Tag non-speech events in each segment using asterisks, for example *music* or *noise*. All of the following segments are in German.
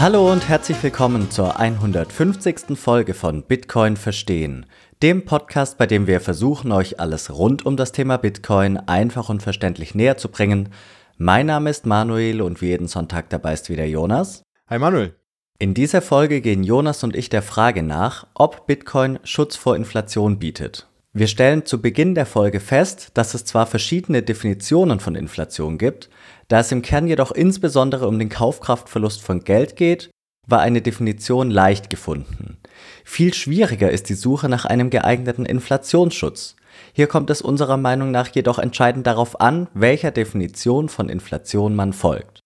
Hallo und herzlich willkommen zur 150. Folge von Bitcoin Verstehen, dem Podcast, bei dem wir versuchen, euch alles rund um das Thema Bitcoin einfach und verständlich näher zu bringen. Mein Name ist Manuel und wie jeden Sonntag dabei ist wieder Jonas. Hi Manuel. In dieser Folge gehen Jonas und ich der Frage nach, ob Bitcoin Schutz vor Inflation bietet. Wir stellen zu Beginn der Folge fest, dass es zwar verschiedene Definitionen von Inflation gibt, da es im Kern jedoch insbesondere um den Kaufkraftverlust von Geld geht, war eine Definition leicht gefunden. Viel schwieriger ist die Suche nach einem geeigneten Inflationsschutz. Hier kommt es unserer Meinung nach jedoch entscheidend darauf an, welcher Definition von Inflation man folgt.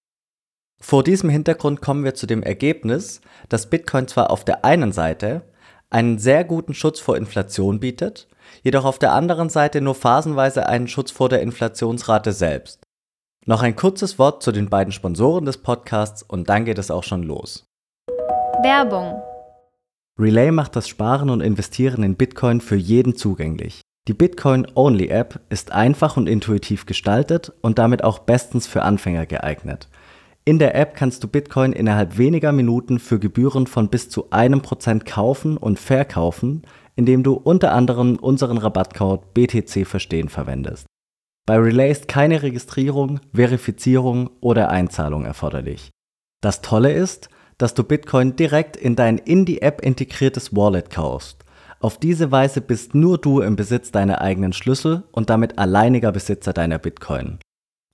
Vor diesem Hintergrund kommen wir zu dem Ergebnis, dass Bitcoin zwar auf der einen Seite einen sehr guten Schutz vor Inflation bietet, jedoch auf der anderen Seite nur phasenweise einen Schutz vor der Inflationsrate selbst. Noch ein kurzes Wort zu den beiden Sponsoren des Podcasts und dann geht es auch schon los. Werbung Relay macht das Sparen und Investieren in Bitcoin für jeden zugänglich. Die Bitcoin-Only-App ist einfach und intuitiv gestaltet und damit auch bestens für Anfänger geeignet. In der App kannst du Bitcoin innerhalb weniger Minuten für Gebühren von bis zu einem Prozent kaufen und verkaufen, indem du unter anderem unseren Rabattcode BTC Verstehen verwendest. Bei Relay ist keine Registrierung, Verifizierung oder Einzahlung erforderlich. Das Tolle ist, dass du Bitcoin direkt in dein in die App integriertes Wallet kaufst. Auf diese Weise bist nur du im Besitz deiner eigenen Schlüssel und damit alleiniger Besitzer deiner Bitcoin.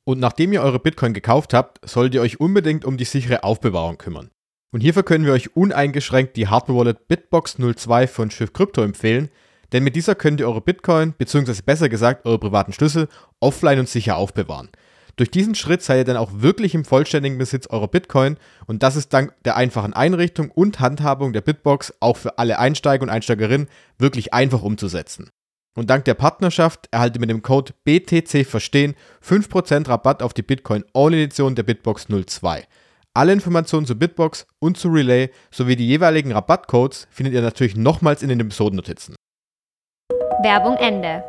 Und nachdem ihr eure Bitcoin gekauft habt, solltet ihr euch unbedingt um die sichere Aufbewahrung kümmern. Und hierfür können wir euch uneingeschränkt die Hardware-Wallet Bitbox 02 von Schiff Crypto empfehlen, denn mit dieser könnt ihr eure Bitcoin, beziehungsweise besser gesagt eure privaten Schlüssel, offline und sicher aufbewahren. Durch diesen Schritt seid ihr dann auch wirklich im vollständigen Besitz eurer Bitcoin und das ist dank der einfachen Einrichtung und Handhabung der Bitbox auch für alle Einsteiger und Einsteigerinnen wirklich einfach umzusetzen. Und dank der Partnerschaft erhaltet ihr mit dem Code BTC Verstehen 5% Rabatt auf die Bitcoin All Edition der Bitbox 02. Alle Informationen zu Bitbox und zu Relay sowie die jeweiligen Rabattcodes findet ihr natürlich nochmals in den Episodennotizen. Werbung Ende.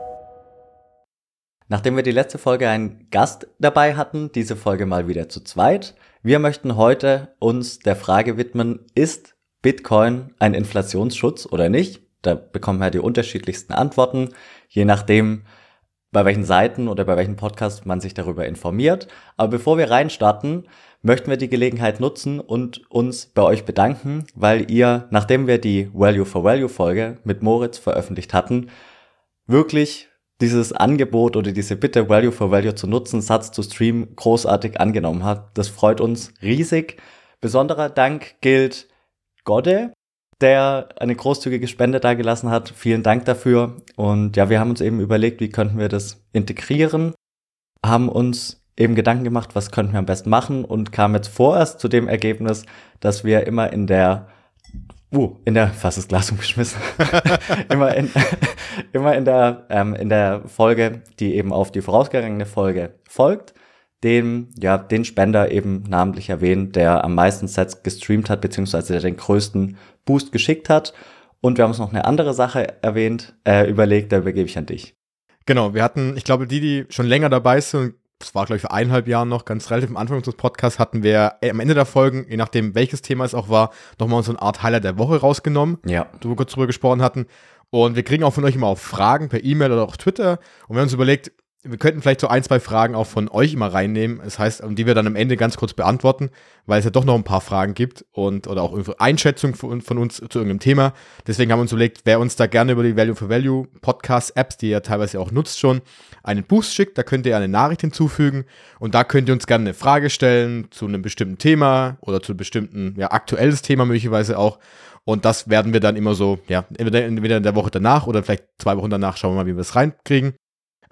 Nachdem wir die letzte Folge einen Gast dabei hatten, diese Folge mal wieder zu zweit. Wir möchten heute uns der Frage widmen, ist Bitcoin ein Inflationsschutz oder nicht? Da bekommen wir die unterschiedlichsten Antworten, je nachdem, bei welchen Seiten oder bei welchen Podcasts man sich darüber informiert. Aber bevor wir reinstarten, möchten wir die Gelegenheit nutzen und uns bei euch bedanken, weil ihr, nachdem wir die Value for Value Folge mit Moritz veröffentlicht hatten, wirklich dieses Angebot oder diese Bitte Value for Value zu nutzen, Satz zu streamen, großartig angenommen hat. Das freut uns riesig. Besonderer Dank gilt Godde, der eine großzügige Spende dagelassen hat. Vielen Dank dafür. Und ja, wir haben uns eben überlegt, wie könnten wir das integrieren, haben uns eben Gedanken gemacht, was könnten wir am besten machen und kamen jetzt vorerst zu dem Ergebnis, dass wir immer in der Uh, in der, fast das Glas *laughs* umgeschmissen. *laughs* immer, in, *laughs* immer in der, ähm, in der Folge, die eben auf die vorausgegangene Folge folgt, den, ja, den Spender eben namentlich erwähnt, der am meisten Sets gestreamt hat, beziehungsweise der den größten Boost geschickt hat. Und wir haben uns noch eine andere Sache erwähnt, äh, überlegt, da übergebe ich an dich. Genau, wir hatten, ich glaube, die, die schon länger dabei sind, das war, glaube ich, vor eineinhalb Jahren noch, ganz relativ am Anfang unseres Podcasts, hatten wir äh, am Ende der Folgen, je nachdem welches Thema es auch war, nochmal so eine Art Highlight der Woche rausgenommen, ja. wo wir kurz drüber gesprochen hatten. Und wir kriegen auch von euch immer auch Fragen per E-Mail oder auch Twitter. Und wir haben uns überlegt, wir könnten vielleicht so ein, zwei Fragen auch von euch immer reinnehmen. Das heißt, die wir dann am Ende ganz kurz beantworten, weil es ja doch noch ein paar Fragen gibt und oder auch Einschätzungen von, von uns zu irgendeinem Thema. Deswegen haben wir uns überlegt, wer uns da gerne über die Value for Value Podcast Apps, die ihr teilweise auch nutzt schon, einen Boost schickt, da könnt ihr eine Nachricht hinzufügen und da könnt ihr uns gerne eine Frage stellen zu einem bestimmten Thema oder zu einem bestimmten, ja, aktuelles Thema möglicherweise auch. Und das werden wir dann immer so, ja, entweder, in der Woche danach oder vielleicht zwei Wochen danach schauen wir mal, wie wir es reinkriegen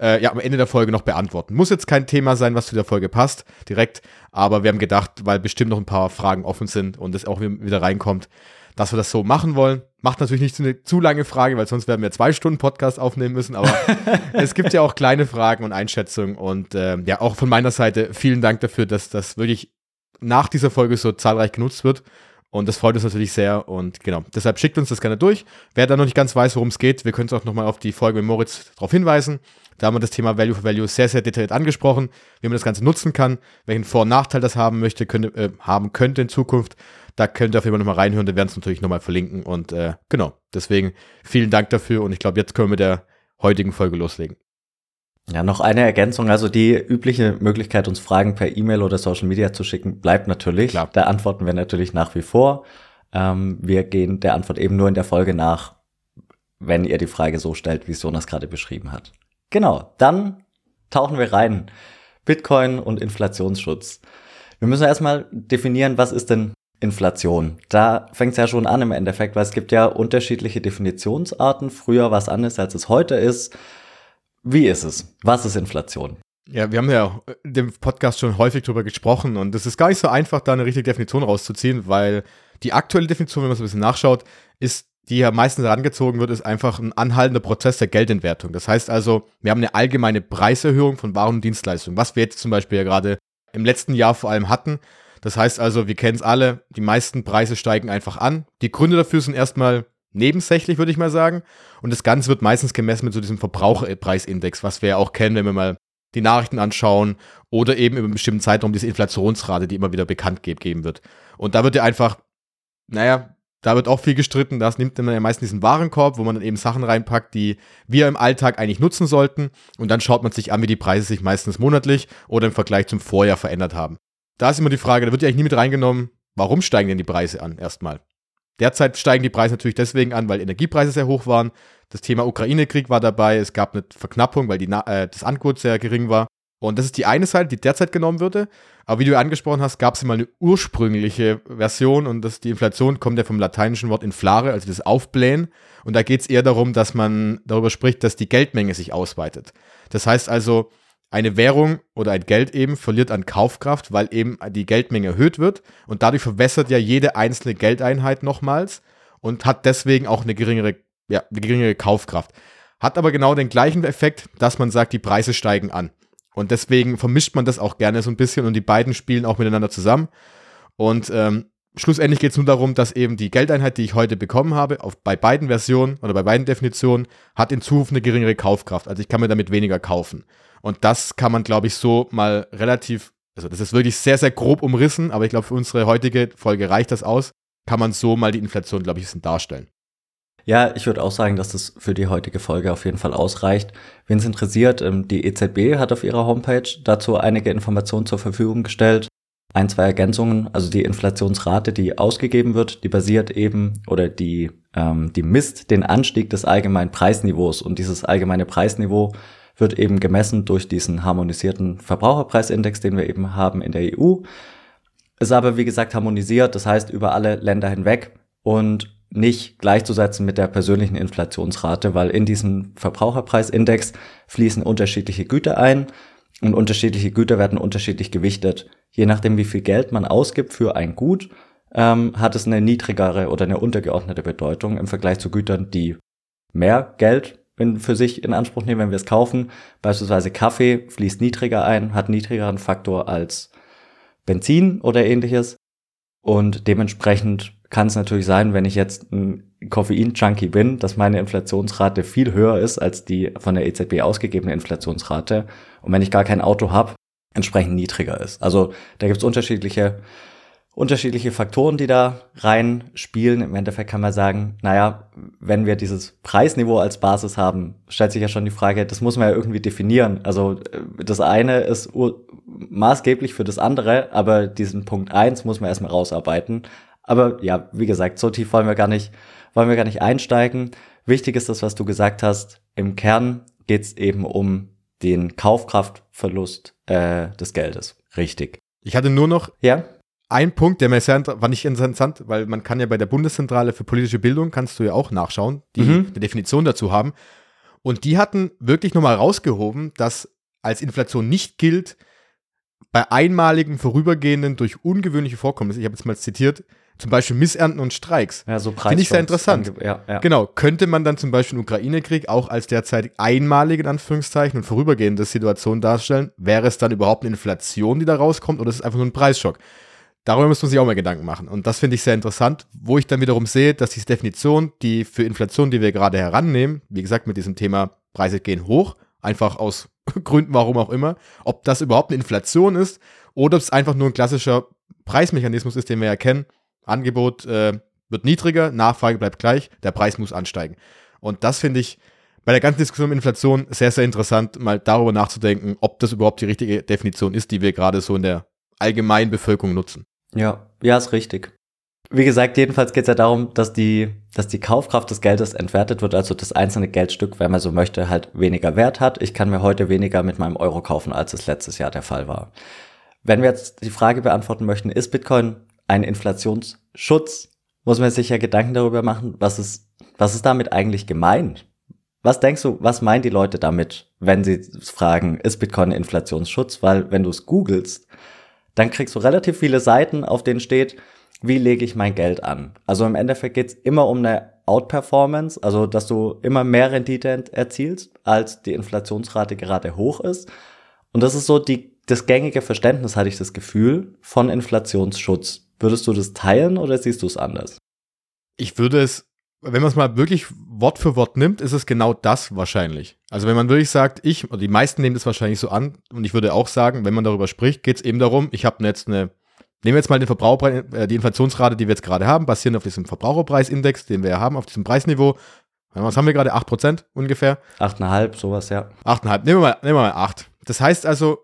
äh, ja, am Ende der Folge noch beantworten. Muss jetzt kein Thema sein, was zu der Folge passt, direkt, aber wir haben gedacht, weil bestimmt noch ein paar Fragen offen sind und es auch wieder reinkommt, dass wir das so machen wollen. Macht natürlich nicht so eine zu lange Frage, weil sonst werden wir zwei Stunden Podcast aufnehmen müssen, aber *laughs* es gibt ja auch kleine Fragen und Einschätzungen und äh, ja, auch von meiner Seite vielen Dank dafür, dass das wirklich nach dieser Folge so zahlreich genutzt wird Und das freut uns natürlich sehr. Und genau, deshalb schickt uns das gerne durch. Wer da noch nicht ganz weiß, worum es geht, wir können es auch nochmal auf die Folge mit Moritz darauf hinweisen. Da haben wir das Thema Value for Value sehr, sehr detailliert angesprochen, wie man das Ganze nutzen kann, welchen Vor- und Nachteil das haben möchte, könnte, äh, haben könnte in Zukunft. Da könnt ihr auf jeden Fall nochmal reinhören, wir werden es natürlich nochmal verlinken. Und äh, genau, deswegen vielen Dank dafür. Und ich glaube, jetzt können wir mit der heutigen Folge loslegen. Ja, noch eine Ergänzung. Also die übliche Möglichkeit, uns Fragen per E-Mail oder Social Media zu schicken, bleibt natürlich. Klar. Da antworten wir natürlich nach wie vor. Ähm, wir gehen der Antwort eben nur in der Folge nach, wenn ihr die Frage so stellt, wie es Jonas gerade beschrieben hat. Genau, dann tauchen wir rein. Bitcoin und Inflationsschutz. Wir müssen erstmal definieren, was ist denn Inflation? Da fängt es ja schon an im Endeffekt, weil es gibt ja unterschiedliche Definitionsarten. Früher war es anders, als es heute ist. Wie ist es? Was ist Inflation? Ja, wir haben ja in dem Podcast schon häufig drüber gesprochen und es ist gar nicht so einfach, da eine richtige Definition rauszuziehen, weil die aktuelle Definition, wenn man so ein bisschen nachschaut, ist, die ja meistens herangezogen wird, ist einfach ein anhaltender Prozess der Geldentwertung. Das heißt also, wir haben eine allgemeine Preiserhöhung von Waren und Dienstleistungen, was wir jetzt zum Beispiel ja gerade im letzten Jahr vor allem hatten. Das heißt also, wir kennen es alle, die meisten Preise steigen einfach an. Die Gründe dafür sind erstmal nebensächlich, würde ich mal sagen. Und das Ganze wird meistens gemessen mit so diesem Verbraucherpreisindex, was wir ja auch kennen, wenn wir mal die Nachrichten anschauen oder eben über einen bestimmten Zeitraum diese Inflationsrate, die immer wieder bekannt gegeben wird. Und da wird ja einfach, naja, da wird auch viel gestritten. Das nimmt man ja meistens diesen Warenkorb, wo man dann eben Sachen reinpackt, die wir im Alltag eigentlich nutzen sollten. Und dann schaut man sich an, wie die Preise sich meistens monatlich oder im Vergleich zum Vorjahr verändert haben. Da ist immer die Frage, da wird ja eigentlich nie mit reingenommen, warum steigen denn die Preise an erstmal? Derzeit steigen die Preise natürlich deswegen an, weil Energiepreise sehr hoch waren. Das Thema Ukraine-Krieg war dabei. Es gab eine Verknappung, weil die, äh, das Angebot sehr gering war. Und das ist die eine Seite, die derzeit genommen würde. Aber wie du angesprochen hast, gab es mal eine ursprüngliche Version und das, die Inflation kommt ja vom lateinischen Wort inflare, also das Aufblähen. Und da geht es eher darum, dass man darüber spricht, dass die Geldmenge sich ausweitet. Das heißt also, eine Währung oder ein Geld eben verliert an Kaufkraft, weil eben die Geldmenge erhöht wird und dadurch verwässert ja jede einzelne Geldeinheit nochmals und hat deswegen auch eine geringere, ja, eine geringere Kaufkraft. Hat aber genau den gleichen Effekt, dass man sagt, die Preise steigen an. Und deswegen vermischt man das auch gerne so ein bisschen und die beiden spielen auch miteinander zusammen. Und ähm, schlussendlich geht es nur darum, dass eben die Geldeinheit, die ich heute bekommen habe, auf, bei beiden Versionen oder bei beiden Definitionen, hat in Zukunft eine geringere Kaufkraft. Also ich kann mir damit weniger kaufen. Und das kann man, glaube ich, so mal relativ, also das ist wirklich sehr, sehr grob umrissen, aber ich glaube, für unsere heutige Folge reicht das aus. Kann man so mal die Inflation, glaube ich, ein bisschen darstellen. Ja, ich würde auch sagen, dass das für die heutige Folge auf jeden Fall ausreicht. Wen es interessiert, ähm, die EZB hat auf ihrer Homepage dazu einige Informationen zur Verfügung gestellt. Ein, zwei Ergänzungen, also die Inflationsrate, die ausgegeben wird, die basiert eben oder die, ähm, die misst den Anstieg des allgemeinen Preisniveaus und dieses allgemeine Preisniveau wird eben gemessen durch diesen harmonisierten Verbraucherpreisindex, den wir eben haben in der EU. Ist aber, wie gesagt, harmonisiert, das heißt über alle Länder hinweg und nicht gleichzusetzen mit der persönlichen Inflationsrate, weil in diesen Verbraucherpreisindex fließen unterschiedliche Güter ein und unterschiedliche Güter werden unterschiedlich gewichtet. Je nachdem, wie viel Geld man ausgibt für ein Gut, ähm, hat es eine niedrigere oder eine untergeordnete Bedeutung im Vergleich zu Gütern, die mehr Geld in, für sich in Anspruch nehmen, wenn wir es kaufen. Beispielsweise Kaffee fließt niedriger ein, hat niedrigeren Faktor als Benzin oder ähnliches. Und dementsprechend kann es natürlich sein, wenn ich jetzt ein Koffein-Junkie bin, dass meine Inflationsrate viel höher ist als die von der EZB ausgegebene Inflationsrate. Und wenn ich gar kein Auto habe, entsprechend niedriger ist. Also da gibt es unterschiedliche unterschiedliche Faktoren, die da reinspielen. Im Endeffekt kann man sagen, naja, wenn wir dieses Preisniveau als Basis haben, stellt sich ja schon die Frage, das muss man ja irgendwie definieren. Also äh, das eine ist maßgeblich für das andere, aber diesen Punkt eins muss man erstmal rausarbeiten. Aber ja, wie gesagt, so tief wollen wir gar nicht, wollen wir gar nicht einsteigen. Wichtig ist das, was du gesagt hast. Im Kern geht es eben um den Kaufkraftverlust äh, des Geldes. Richtig. Ich hatte nur noch ja? ein Punkt, der mir sehr war nicht interessant, weil man kann ja bei der Bundeszentrale für politische Bildung, kannst du ja auch nachschauen, die mhm. eine Definition dazu haben. Und die hatten wirklich nochmal rausgehoben, dass als Inflation nicht gilt, bei einmaligen, vorübergehenden, durch ungewöhnliche Vorkommnisse, ich habe jetzt mal zitiert, zum Beispiel Missernten und Streiks. Ja, so Finde ich sehr interessant. Ja, ja. Genau. Könnte man dann zum Beispiel den Ukraine-Krieg auch als derzeit einmalige, in Anführungszeichen, und vorübergehende Situation darstellen? Wäre es dann überhaupt eine Inflation, die da rauskommt, oder ist es einfach nur ein Preisschock? Darüber muss man sich auch mal Gedanken machen. Und das finde ich sehr interessant, wo ich dann wiederum sehe, dass diese Definition, die für Inflation, die wir gerade herannehmen, wie gesagt, mit diesem Thema Preise gehen hoch, einfach aus *laughs* Gründen, warum auch immer, ob das überhaupt eine Inflation ist oder ob es einfach nur ein klassischer Preismechanismus ist, den wir erkennen. Angebot äh, wird niedriger, Nachfrage bleibt gleich, der Preis muss ansteigen. Und das finde ich bei der ganzen Diskussion um Inflation sehr, sehr interessant, mal darüber nachzudenken, ob das überhaupt die richtige Definition ist, die wir gerade so in der allgemeinen Bevölkerung nutzen. Ja, ja, ist richtig. Wie gesagt, jedenfalls geht es ja darum, dass die, dass die Kaufkraft des Geldes entwertet wird, also das einzelne Geldstück, wenn man so möchte, halt weniger Wert hat. Ich kann mir heute weniger mit meinem Euro kaufen, als es letztes Jahr der Fall war. Wenn wir jetzt die Frage beantworten möchten, ist Bitcoin ein Inflationsschutz, muss man sich ja Gedanken darüber machen, was ist, was ist damit eigentlich gemeint? Was denkst du, was meinen die Leute damit, wenn sie fragen, ist Bitcoin Inflationsschutz? Weil wenn du es googelst, dann kriegst du relativ viele Seiten, auf denen steht, wie lege ich mein Geld an? Also im Endeffekt geht's immer um eine Outperformance, also dass du immer mehr Rendite erzielst, als die Inflationsrate gerade hoch ist. Und das ist so die, das gängige Verständnis, hatte ich das Gefühl, von Inflationsschutz. Würdest du das teilen oder siehst du es anders? Ich würde es, wenn man es mal wirklich Wort für Wort nimmt, ist es genau das wahrscheinlich. Also wenn man wirklich sagt, ich, oder die meisten nehmen das wahrscheinlich so an, und ich würde auch sagen, wenn man darüber spricht, geht es eben darum, ich habe jetzt eine Nehmen wir jetzt mal den Verbraucher, äh, die Inflationsrate, die wir jetzt gerade haben, basierend auf diesem Verbraucherpreisindex, den wir ja haben, auf diesem Preisniveau. Was haben wir gerade? 8% ungefähr? 8,5, sowas, ja. 8,5. Nehmen wir mal, nehmen wir mal 8. Das heißt also,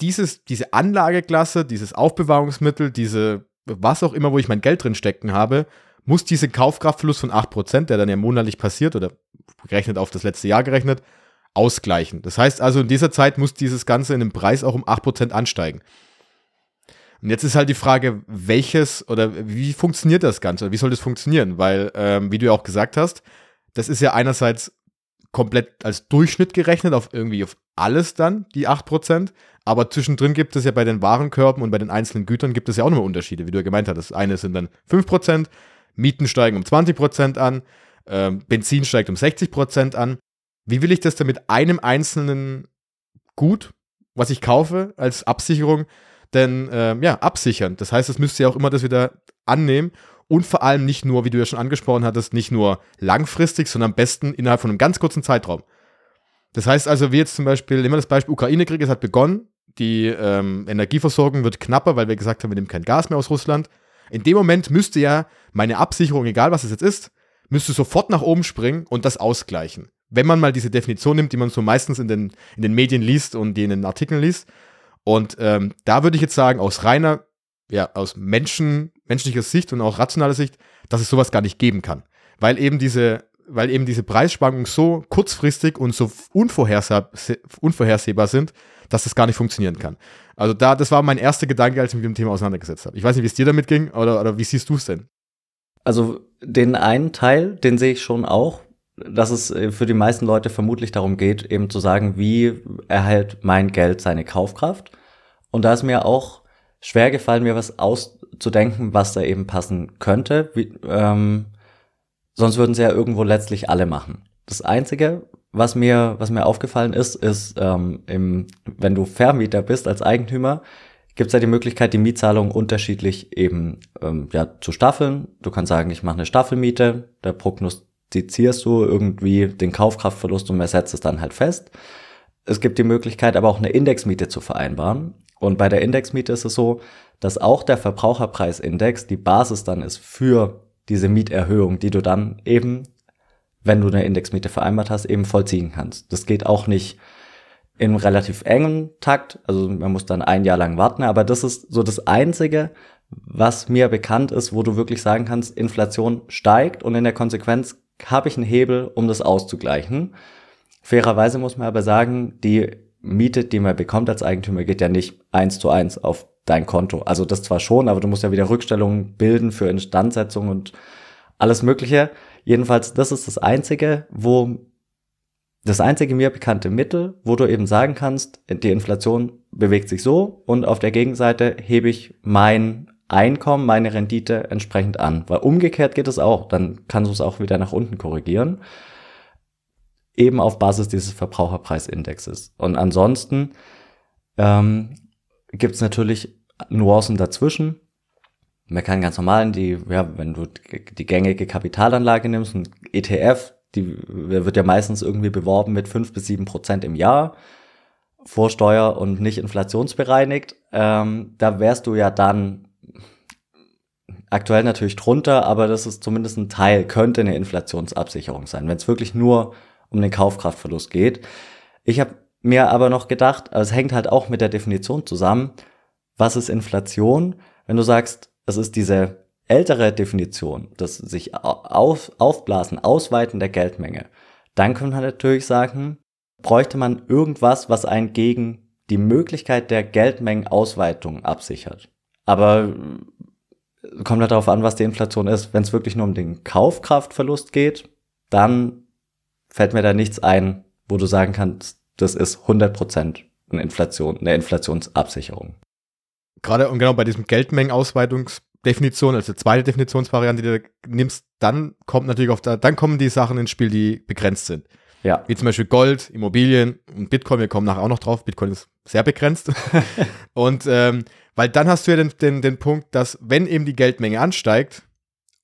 dieses, diese Anlageklasse, dieses Aufbewahrungsmittel, diese, was auch immer, wo ich mein Geld drin stecken habe, muss diese Kaufkraftverlust von 8%, der dann ja monatlich passiert oder gerechnet auf das letzte Jahr gerechnet, ausgleichen. Das heißt also, in dieser Zeit muss dieses Ganze in dem Preis auch um 8% ansteigen. Und jetzt ist halt die Frage, welches oder wie funktioniert das Ganze? Wie soll das funktionieren? Weil, ähm, wie du ja auch gesagt hast, das ist ja einerseits komplett als Durchschnitt gerechnet auf irgendwie auf alles dann, die 8%. Aber zwischendrin gibt es ja bei den Warenkörben und bei den einzelnen Gütern gibt es ja auch nochmal Unterschiede, wie du ja gemeint hast. Das eine sind dann 5%, Mieten steigen um 20% an, ähm, Benzin steigt um 60% an. Wie will ich das denn mit einem einzelnen Gut, was ich kaufe, als Absicherung denn ähm, ja, absichern. Das heißt, es müsste ja auch immer das wieder annehmen und vor allem nicht nur, wie du ja schon angesprochen hattest, nicht nur langfristig, sondern am besten innerhalb von einem ganz kurzen Zeitraum. Das heißt also, wie jetzt zum Beispiel, nehmen wir das Beispiel Ukraine-Krieg, es hat begonnen, die ähm, Energieversorgung wird knapper, weil wir gesagt haben, wir nehmen kein Gas mehr aus Russland. In dem Moment müsste ja meine Absicherung, egal was es jetzt ist, müsste sofort nach oben springen und das ausgleichen. Wenn man mal diese Definition nimmt, die man so meistens in den, in den Medien liest und die in den Artikeln liest, und ähm, da würde ich jetzt sagen, aus reiner, ja, aus Menschen, menschlicher Sicht und auch rationaler Sicht, dass es sowas gar nicht geben kann. Weil eben diese, weil eben diese Preisschwankungen so kurzfristig und so unvorhersehbar, unvorhersehbar sind, dass das gar nicht funktionieren kann. Also da, das war mein erster Gedanke, als ich mich mit dem Thema auseinandergesetzt habe. Ich weiß nicht, wie es dir damit ging oder, oder wie siehst du es denn? Also den einen Teil, den sehe ich schon auch, dass es äh, für die meisten Leute vermutlich darum geht, eben zu sagen, wie erhält mein Geld seine Kaufkraft. Und da ist mir auch schwer gefallen, mir was auszudenken, was da eben passen könnte. Wie, ähm, sonst würden sie ja irgendwo letztlich alle machen. Das Einzige, was mir, was mir aufgefallen ist, ist, ähm, im, wenn du Vermieter bist als Eigentümer, gibt es ja die Möglichkeit, die Mietzahlung unterschiedlich eben ähm, ja, zu staffeln. Du kannst sagen, ich mache eine Staffelmiete, Prognost prognostizierst du irgendwie den Kaufkraftverlust und ersetzt es dann halt fest. Es gibt die Möglichkeit, aber auch eine Indexmiete zu vereinbaren. Und bei der Indexmiete ist es so, dass auch der Verbraucherpreisindex die Basis dann ist für diese Mieterhöhung, die du dann eben, wenn du eine Indexmiete vereinbart hast, eben vollziehen kannst. Das geht auch nicht im relativ engen Takt, also man muss dann ein Jahr lang warten, aber das ist so das Einzige, was mir bekannt ist, wo du wirklich sagen kannst, Inflation steigt und in der Konsequenz habe ich einen Hebel, um das auszugleichen. Fairerweise muss man aber sagen, die Miete, die man bekommt als Eigentümer, geht ja nicht eins zu eins auf dein Konto. Also das zwar schon, aber du musst ja wieder Rückstellungen bilden für Instandsetzung und alles Mögliche. Jedenfalls, das ist das einzige, wo das einzige mir bekannte Mittel, wo du eben sagen kannst, die Inflation bewegt sich so und auf der Gegenseite hebe ich mein Einkommen, meine Rendite entsprechend an. Weil umgekehrt geht es auch, dann kannst du es auch wieder nach unten korrigieren. Eben auf Basis dieses Verbraucherpreisindexes. Und ansonsten ähm, gibt es natürlich Nuancen dazwischen. man kann ganz normal in die, ja, wenn du die gängige Kapitalanlage nimmst, ein ETF, die wird ja meistens irgendwie beworben mit fünf bis sieben Prozent im Jahr, Vorsteuer und nicht inflationsbereinigt. Ähm, da wärst du ja dann aktuell natürlich drunter, aber das ist zumindest ein Teil, könnte eine Inflationsabsicherung sein, wenn es wirklich nur um den Kaufkraftverlust geht. Ich habe mir aber noch gedacht, aber es hängt halt auch mit der Definition zusammen, was ist Inflation? Wenn du sagst, es ist diese ältere Definition, das sich auf, aufblasen, ausweiten der Geldmenge, dann können wir natürlich sagen, bräuchte man irgendwas, was einen gegen die Möglichkeit der Geldmengenausweitung absichert. Aber äh, kommt halt darauf an, was die Inflation ist. Wenn es wirklich nur um den Kaufkraftverlust geht, dann fällt mir da nichts ein, wo du sagen kannst, das ist 100% eine Inflation, eine Inflationsabsicherung. Gerade und genau bei diesem Geldmengenausweitungsdefinition, also zweite Definitionsvariante, die du nimmst, dann kommt natürlich auf da, dann kommen die Sachen ins Spiel, die begrenzt sind. Ja. Wie zum Beispiel Gold, Immobilien und Bitcoin. Wir kommen nachher auch noch drauf. Bitcoin ist sehr begrenzt. *laughs* und ähm, weil dann hast du ja den, den, den Punkt, dass wenn eben die Geldmenge ansteigt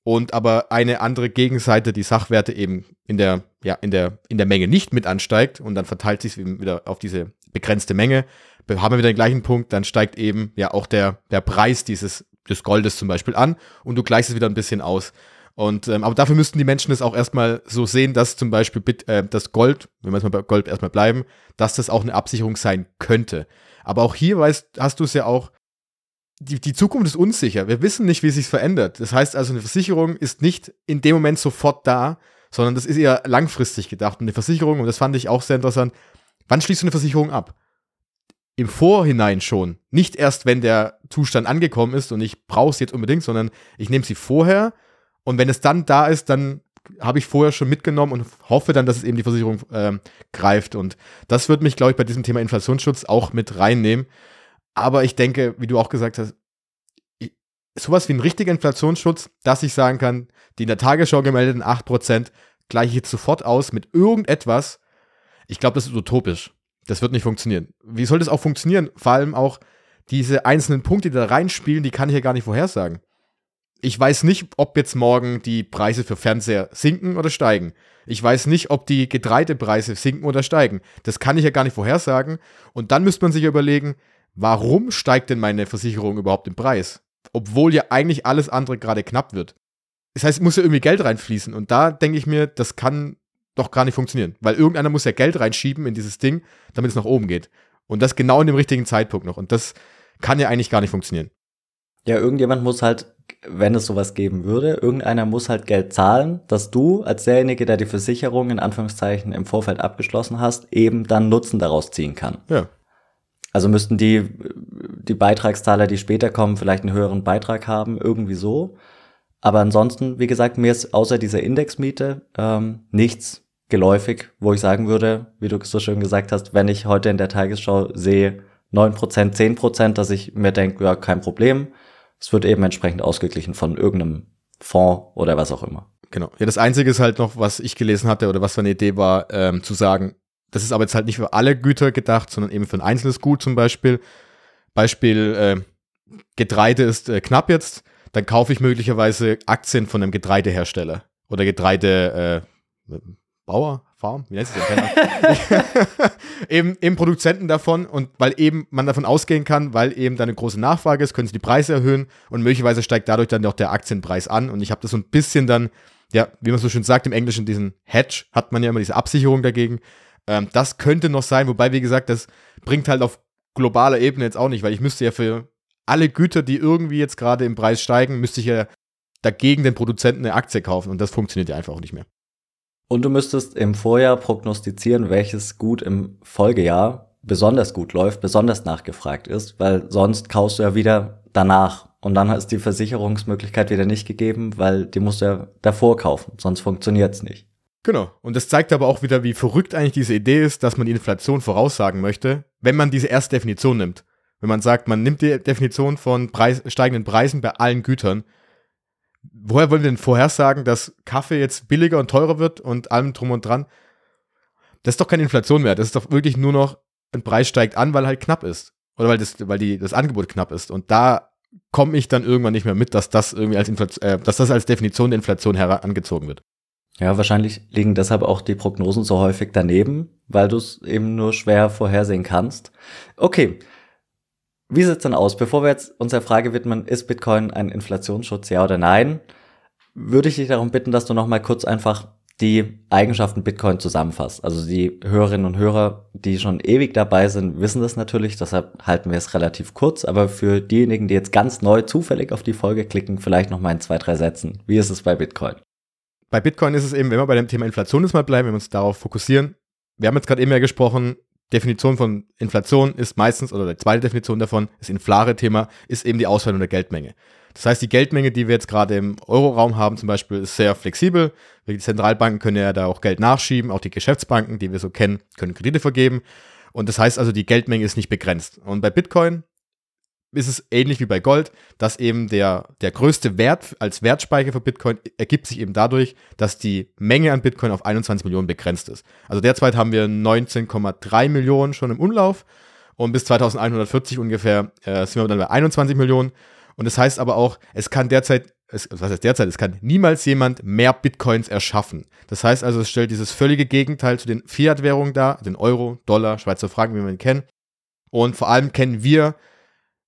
und aber eine andere Gegenseite die Sachwerte eben in der, ja, in der, in der Menge nicht mit ansteigt und dann verteilt sich wieder auf diese begrenzte Menge, haben wir wieder den gleichen Punkt, dann steigt eben ja auch der, der Preis dieses, des Goldes zum Beispiel an und du gleichst es wieder ein bisschen aus. Und, ähm, aber dafür müssten die Menschen es auch erstmal so sehen, dass zum Beispiel äh, das Gold, wenn wir jetzt mal bei Gold erstmal bleiben, dass das auch eine Absicherung sein könnte. Aber auch hier weißt, hast du es ja auch, die, die Zukunft ist unsicher. Wir wissen nicht, wie sich verändert. Das heißt also, eine Versicherung ist nicht in dem Moment sofort da, sondern das ist eher langfristig gedacht. Und eine Versicherung, und das fand ich auch sehr interessant, wann schließt du eine Versicherung ab? Im Vorhinein schon. Nicht erst, wenn der Zustand angekommen ist und ich brauche es jetzt unbedingt, sondern ich nehme sie vorher und wenn es dann da ist, dann habe ich vorher schon mitgenommen und hoffe dann, dass es eben die Versicherung äh, greift. Und das wird mich, glaube ich, bei diesem Thema Inflationsschutz auch mit reinnehmen. Aber ich denke, wie du auch gesagt hast, sowas wie ein richtiger Inflationsschutz, dass ich sagen kann, die in der Tagesschau gemeldeten 8% gleiche ich jetzt sofort aus mit irgendetwas. Ich glaube, das ist utopisch. Das wird nicht funktionieren. Wie soll das auch funktionieren? Vor allem auch diese einzelnen Punkte, die da reinspielen, die kann ich ja gar nicht vorhersagen. Ich weiß nicht, ob jetzt morgen die Preise für Fernseher sinken oder steigen. Ich weiß nicht, ob die Getreidepreise sinken oder steigen. Das kann ich ja gar nicht vorhersagen. Und dann müsste man sich überlegen, warum steigt denn meine Versicherung überhaupt im Preis? Obwohl ja eigentlich alles andere gerade knapp wird. Das heißt, es muss ja irgendwie Geld reinfließen. Und da denke ich mir, das kann doch gar nicht funktionieren. Weil irgendeiner muss ja Geld reinschieben in dieses Ding, damit es nach oben geht. Und das genau in dem richtigen Zeitpunkt noch. Und das kann ja eigentlich gar nicht funktionieren. Ja, irgendjemand muss halt wenn es sowas geben würde, irgendeiner muss halt Geld zahlen, dass du als derjenige, der die Versicherung in Anführungszeichen im Vorfeld abgeschlossen hast, eben dann Nutzen daraus ziehen kann. Ja. Also müssten die, die Beitragszahler, die später kommen, vielleicht einen höheren Beitrag haben, irgendwie so. Aber ansonsten, wie gesagt, mir ist außer dieser Indexmiete ähm, nichts geläufig, wo ich sagen würde, wie du so schön gesagt hast, wenn ich heute in der Tagesschau sehe, 9%, 10%, dass ich mir denke, ja, kein Problem, es wird eben entsprechend ausgeglichen von irgendeinem Fonds oder was auch immer. Genau. Ja, das Einzige ist halt noch, was ich gelesen hatte oder was für eine Idee war, ähm, zu sagen, das ist aber jetzt halt nicht für alle Güter gedacht, sondern eben für ein einzelnes Gut zum Beispiel. Beispiel, äh, Getreide ist äh, knapp jetzt, dann kaufe ich möglicherweise Aktien von einem Getreidehersteller oder Getreidebauer, äh, Farm, wie heißt es denn? eben, eben Produzenten davon und weil eben man davon ausgehen kann, weil eben da eine große Nachfrage ist, können sie die Preise erhöhen und möglicherweise steigt dadurch dann auch der Aktienpreis an und ich habe das so ein bisschen dann, ja, wie man so schön sagt im Englischen, diesen Hedge hat man ja immer diese Absicherung dagegen. Ähm, das könnte noch sein, wobei, wie gesagt, das bringt halt auf globaler Ebene jetzt auch nicht, weil ich müsste ja für alle Güter, die irgendwie jetzt gerade im Preis steigen, müsste ich ja dagegen den Produzenten eine Aktie kaufen und das funktioniert ja einfach auch nicht mehr. Und du müsstest im Vorjahr prognostizieren, welches Gut im Folgejahr besonders gut läuft, besonders nachgefragt ist, weil sonst kaufst du ja wieder danach. Und dann ist die Versicherungsmöglichkeit wieder nicht gegeben, weil die musst du ja davor kaufen, sonst funktioniert's nicht. Genau. Und das zeigt aber auch wieder, wie verrückt eigentlich diese Idee ist, dass man die Inflation voraussagen möchte, wenn man diese erste Definition nimmt. Wenn man sagt, man nimmt die Definition von Preis, steigenden Preisen bei allen Gütern woher wollen wir denn vorhersagen, dass Kaffee jetzt billiger und teurer wird und allem drum und dran? Das ist doch keine Inflation mehr. Das ist doch wirklich nur noch, ein Preis steigt an, weil halt knapp ist. Oder weil das, weil die, das Angebot knapp ist. Und da komme ich dann irgendwann nicht mehr mit, dass das irgendwie als Inflation, äh, dass das als Definition der Inflation herangezogen wird. Ja, wahrscheinlich liegen deshalb auch die Prognosen so häufig daneben, weil du es eben nur schwer vorhersehen kannst. Okay. Wie sieht's dann aus? Bevor wir jetzt uns der Frage widmen, ist Bitcoin ein Inflationsschutz, ja oder nein, würde ich dich darum bitten, dass du nochmal kurz einfach die Eigenschaften Bitcoin zusammenfasst. Also die Hörerinnen und Hörer, die schon ewig dabei sind, wissen das natürlich, deshalb halten wir es relativ kurz. Aber für diejenigen, die jetzt ganz neu zufällig auf die Folge klicken, vielleicht noch mal in zwei, drei Sätzen. Wie ist es bei Bitcoin? Bei Bitcoin ist es eben, wenn wir bei dem Thema Inflation jetzt mal bleiben, wenn wir uns darauf fokussieren. Wir haben jetzt gerade eben ja gesprochen, Definition von Inflation ist meistens, oder die zweite Definition davon, das inflare Thema, ist eben die Ausweitung der Geldmenge. Das heißt, die Geldmenge, die wir jetzt gerade im Euroraum haben, zum Beispiel, ist sehr flexibel. Die Zentralbanken können ja da auch Geld nachschieben, auch die Geschäftsbanken, die wir so kennen, können Kredite vergeben. Und das heißt also, die Geldmenge ist nicht begrenzt. Und bei Bitcoin ist es ähnlich wie bei Gold, dass eben der, der größte Wert als Wertspeicher für Bitcoin ergibt sich eben dadurch, dass die Menge an Bitcoin auf 21 Millionen begrenzt ist. Also derzeit haben wir 19,3 Millionen schon im Umlauf und bis 2140 ungefähr äh, sind wir dann bei 21 Millionen. Und das heißt aber auch, es kann derzeit, es, was heißt derzeit, es kann niemals jemand mehr Bitcoins erschaffen. Das heißt also, es stellt dieses völlige Gegenteil zu den Fiat-Währungen dar, den Euro, Dollar, Schweizer Franken, wie wir ihn kennen. Und vor allem kennen wir,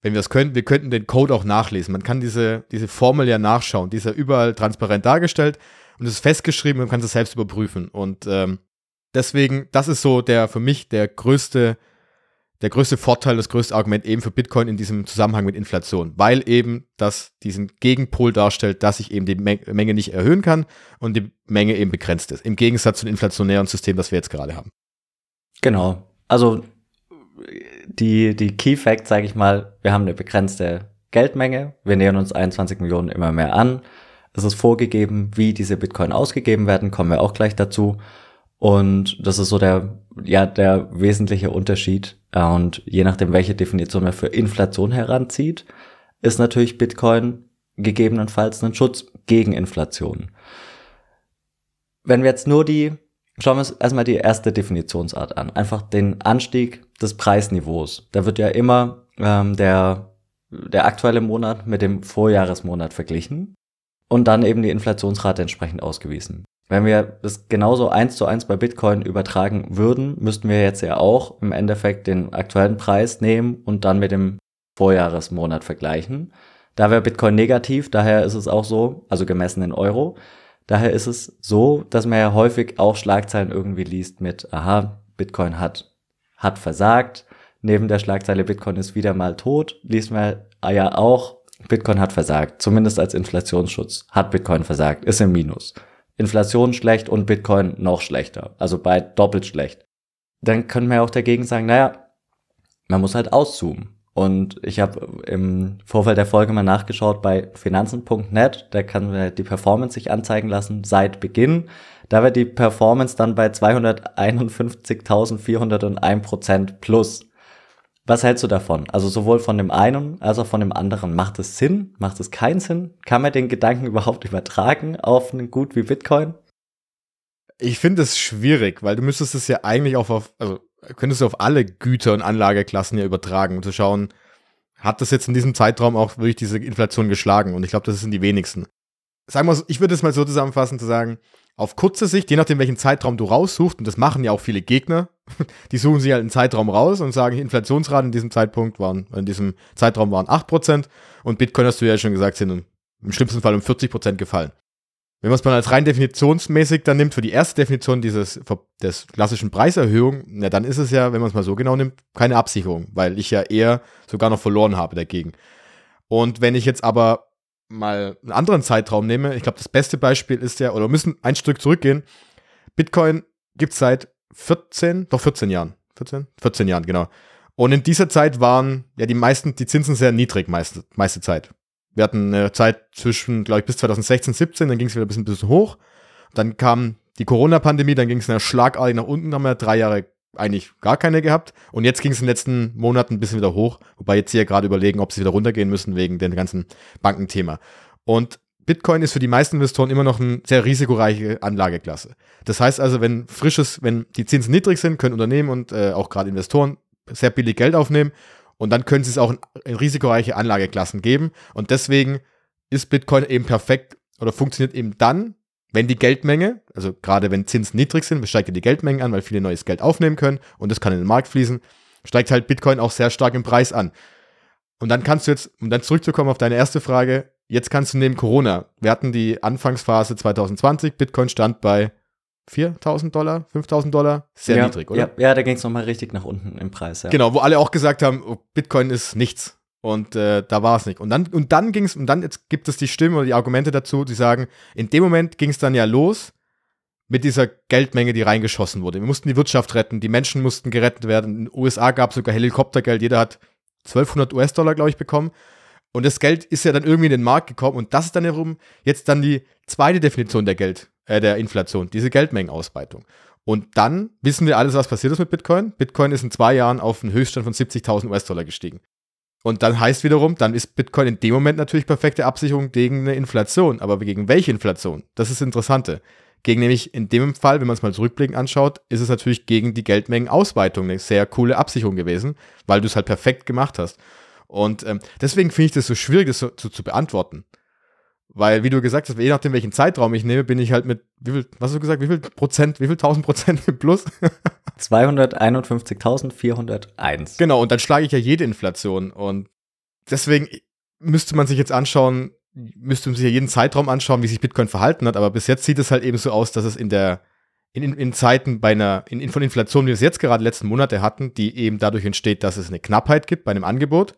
wenn wir es können, wir könnten den Code auch nachlesen. Man kann diese, diese Formel ja nachschauen. Die ist ja überall transparent dargestellt und es ist festgeschrieben und man kann es selbst überprüfen. Und ähm, deswegen, das ist so der für mich der größte der größte Vorteil, das größte Argument eben für Bitcoin in diesem Zusammenhang mit Inflation, weil eben das diesen Gegenpol darstellt, dass ich eben die Menge nicht erhöhen kann und die Menge eben begrenzt ist, im Gegensatz zum inflationären System, das wir jetzt gerade haben. Genau. Also die, die Key Facts, sage ich mal, wir haben eine begrenzte Geldmenge, wir nähern uns 21 Millionen immer mehr an. Es ist vorgegeben, wie diese Bitcoin ausgegeben werden, kommen wir auch gleich dazu. Und das ist so der, ja, der wesentliche Unterschied. Und je nachdem, welche Definition man für Inflation heranzieht, ist natürlich Bitcoin gegebenenfalls ein Schutz gegen Inflation. Wenn wir jetzt nur die, schauen wir uns erstmal die erste Definitionsart an. Einfach den Anstieg des Preisniveaus. Da wird ja immer ähm, der, der aktuelle Monat mit dem Vorjahresmonat verglichen und dann eben die Inflationsrate entsprechend ausgewiesen. Wenn wir das genauso eins zu eins bei Bitcoin übertragen würden, müssten wir jetzt ja auch im Endeffekt den aktuellen Preis nehmen und dann mit dem Vorjahresmonat vergleichen. Da wäre Bitcoin negativ, daher ist es auch so, also gemessen in Euro. Daher ist es so, dass man ja häufig auch Schlagzeilen irgendwie liest mit, aha, Bitcoin hat, hat versagt. Neben der Schlagzeile Bitcoin ist wieder mal tot, liest man ja auch, Bitcoin hat versagt. Zumindest als Inflationsschutz hat Bitcoin versagt, ist im Minus. Inflation schlecht und Bitcoin noch schlechter. Also bei doppelt schlecht. Dann können wir auch dagegen sagen, naja, man muss halt auszoomen. Und ich habe im Vorfeld der Folge mal nachgeschaut bei finanzen.net, da kann man die Performance sich anzeigen lassen seit Beginn. Da wird die Performance dann bei 251.401 Prozent plus. Was hältst du davon? Also sowohl von dem einen als auch von dem anderen. Macht es Sinn? Macht es keinen Sinn? Kann man den Gedanken *laughs* überhaupt übertragen auf ein Gut wie Bitcoin? Ich finde es schwierig, weil du müsstest es ja eigentlich auch auf, also könntest du auf alle Güter und Anlageklassen ja übertragen und zu schauen, hat das jetzt in diesem Zeitraum auch wirklich diese Inflation geschlagen? Und ich glaube, das sind die wenigsten. Sagen wir, ich würde es mal so zusammenfassen, zu sagen, auf kurze Sicht, je nachdem, welchen Zeitraum du raussuchst, und das machen ja auch viele Gegner, *laughs* die suchen sich halt einen Zeitraum raus und sagen, Inflationsraten in diesem Zeitpunkt waren, in diesem Zeitraum waren 8% und Bitcoin, hast du ja schon gesagt, sind im schlimmsten Fall um 40% gefallen. Wenn man es mal als rein definitionsmäßig dann nimmt, für die erste Definition dieses des klassischen Preiserhöhung, na, dann ist es ja, wenn man es mal so genau nimmt, keine Absicherung, weil ich ja eher sogar noch verloren habe dagegen. Und wenn ich jetzt aber mal einen anderen Zeitraum nehme, ich glaube, das beste Beispiel ist ja, oder wir müssen ein Stück zurückgehen. Bitcoin gibt es seit 14, doch 14 Jahren. 14? 14 Jahren, genau. Und in dieser Zeit waren ja die meisten, die Zinsen sehr niedrig, meiste, meiste Zeit. Wir hatten eine Zeit zwischen, glaube ich, bis 2016, 17, dann ging es wieder ein bisschen, bisschen hoch. Dann kam die Corona-Pandemie, dann ging es schlagartig nach unten, haben wir drei Jahre eigentlich gar keine gehabt. Und jetzt ging es in den letzten Monaten ein bisschen wieder hoch, wobei jetzt hier gerade überlegen, ob sie wieder runtergehen müssen wegen dem ganzen Bankenthema. Und Bitcoin ist für die meisten Investoren immer noch eine sehr risikoreiche Anlageklasse. Das heißt also, wenn frisches, wenn die Zinsen niedrig sind, können Unternehmen und äh, auch gerade Investoren sehr billig Geld aufnehmen. Und dann können sie es auch in, in risikoreiche Anlageklassen geben. Und deswegen ist Bitcoin eben perfekt oder funktioniert eben dann, wenn die Geldmenge, also gerade wenn Zinsen niedrig sind, steigt ja die Geldmengen an, weil viele neues Geld aufnehmen können und das kann in den Markt fließen, steigt halt Bitcoin auch sehr stark im Preis an. Und dann kannst du jetzt, um dann zurückzukommen auf deine erste Frage, jetzt kannst du neben Corona, wir hatten die Anfangsphase 2020, Bitcoin stand bei 4000 Dollar, 5000 Dollar, sehr ja, niedrig, oder? Ja, ja da ging es nochmal richtig nach unten im Preis. Ja. Genau, wo alle auch gesagt haben, oh, Bitcoin ist nichts. Und äh, da war es nicht. Und dann, und dann ging es, und dann jetzt gibt es die Stimmen oder die Argumente dazu, die sagen, in dem Moment ging es dann ja los mit dieser Geldmenge, die reingeschossen wurde. Wir mussten die Wirtschaft retten, die Menschen mussten gerettet werden. In den USA gab es sogar Helikoptergeld, jeder hat 1200 US-Dollar, glaube ich, bekommen. Und das Geld ist ja dann irgendwie in den Markt gekommen und das ist dann herum jetzt dann die zweite Definition der Geld, äh, der Inflation, diese Geldmengenausbreitung. Und dann wissen wir alles, was passiert ist mit Bitcoin. Bitcoin ist in zwei Jahren auf einen Höchststand von 70.000 US-Dollar gestiegen. Und dann heißt wiederum, dann ist Bitcoin in dem Moment natürlich perfekte Absicherung gegen eine Inflation. Aber gegen welche Inflation? Das ist das Interessante. Gegen nämlich in dem Fall, wenn man es mal zurückblickend anschaut, ist es natürlich gegen die Geldmengenausweitung eine sehr coole Absicherung gewesen, weil du es halt perfekt gemacht hast. Und ähm, deswegen finde ich das so schwierig, das so, zu, zu beantworten. Weil, wie du gesagt hast, je nachdem, welchen Zeitraum ich nehme, bin ich halt mit, wie viel, was hast du gesagt, wie viel Prozent, wie viel tausend Prozent im Plus? *laughs* 251.401. Genau, und dann schlage ich ja jede Inflation. Und deswegen müsste man sich jetzt anschauen, müsste man sich ja jeden Zeitraum anschauen, wie sich Bitcoin verhalten hat. Aber bis jetzt sieht es halt eben so aus, dass es in der, in, in, Zeiten bei einer, in, in von Inflation, wie wir es jetzt gerade letzten Monate hatten, die eben dadurch entsteht, dass es eine Knappheit gibt bei einem Angebot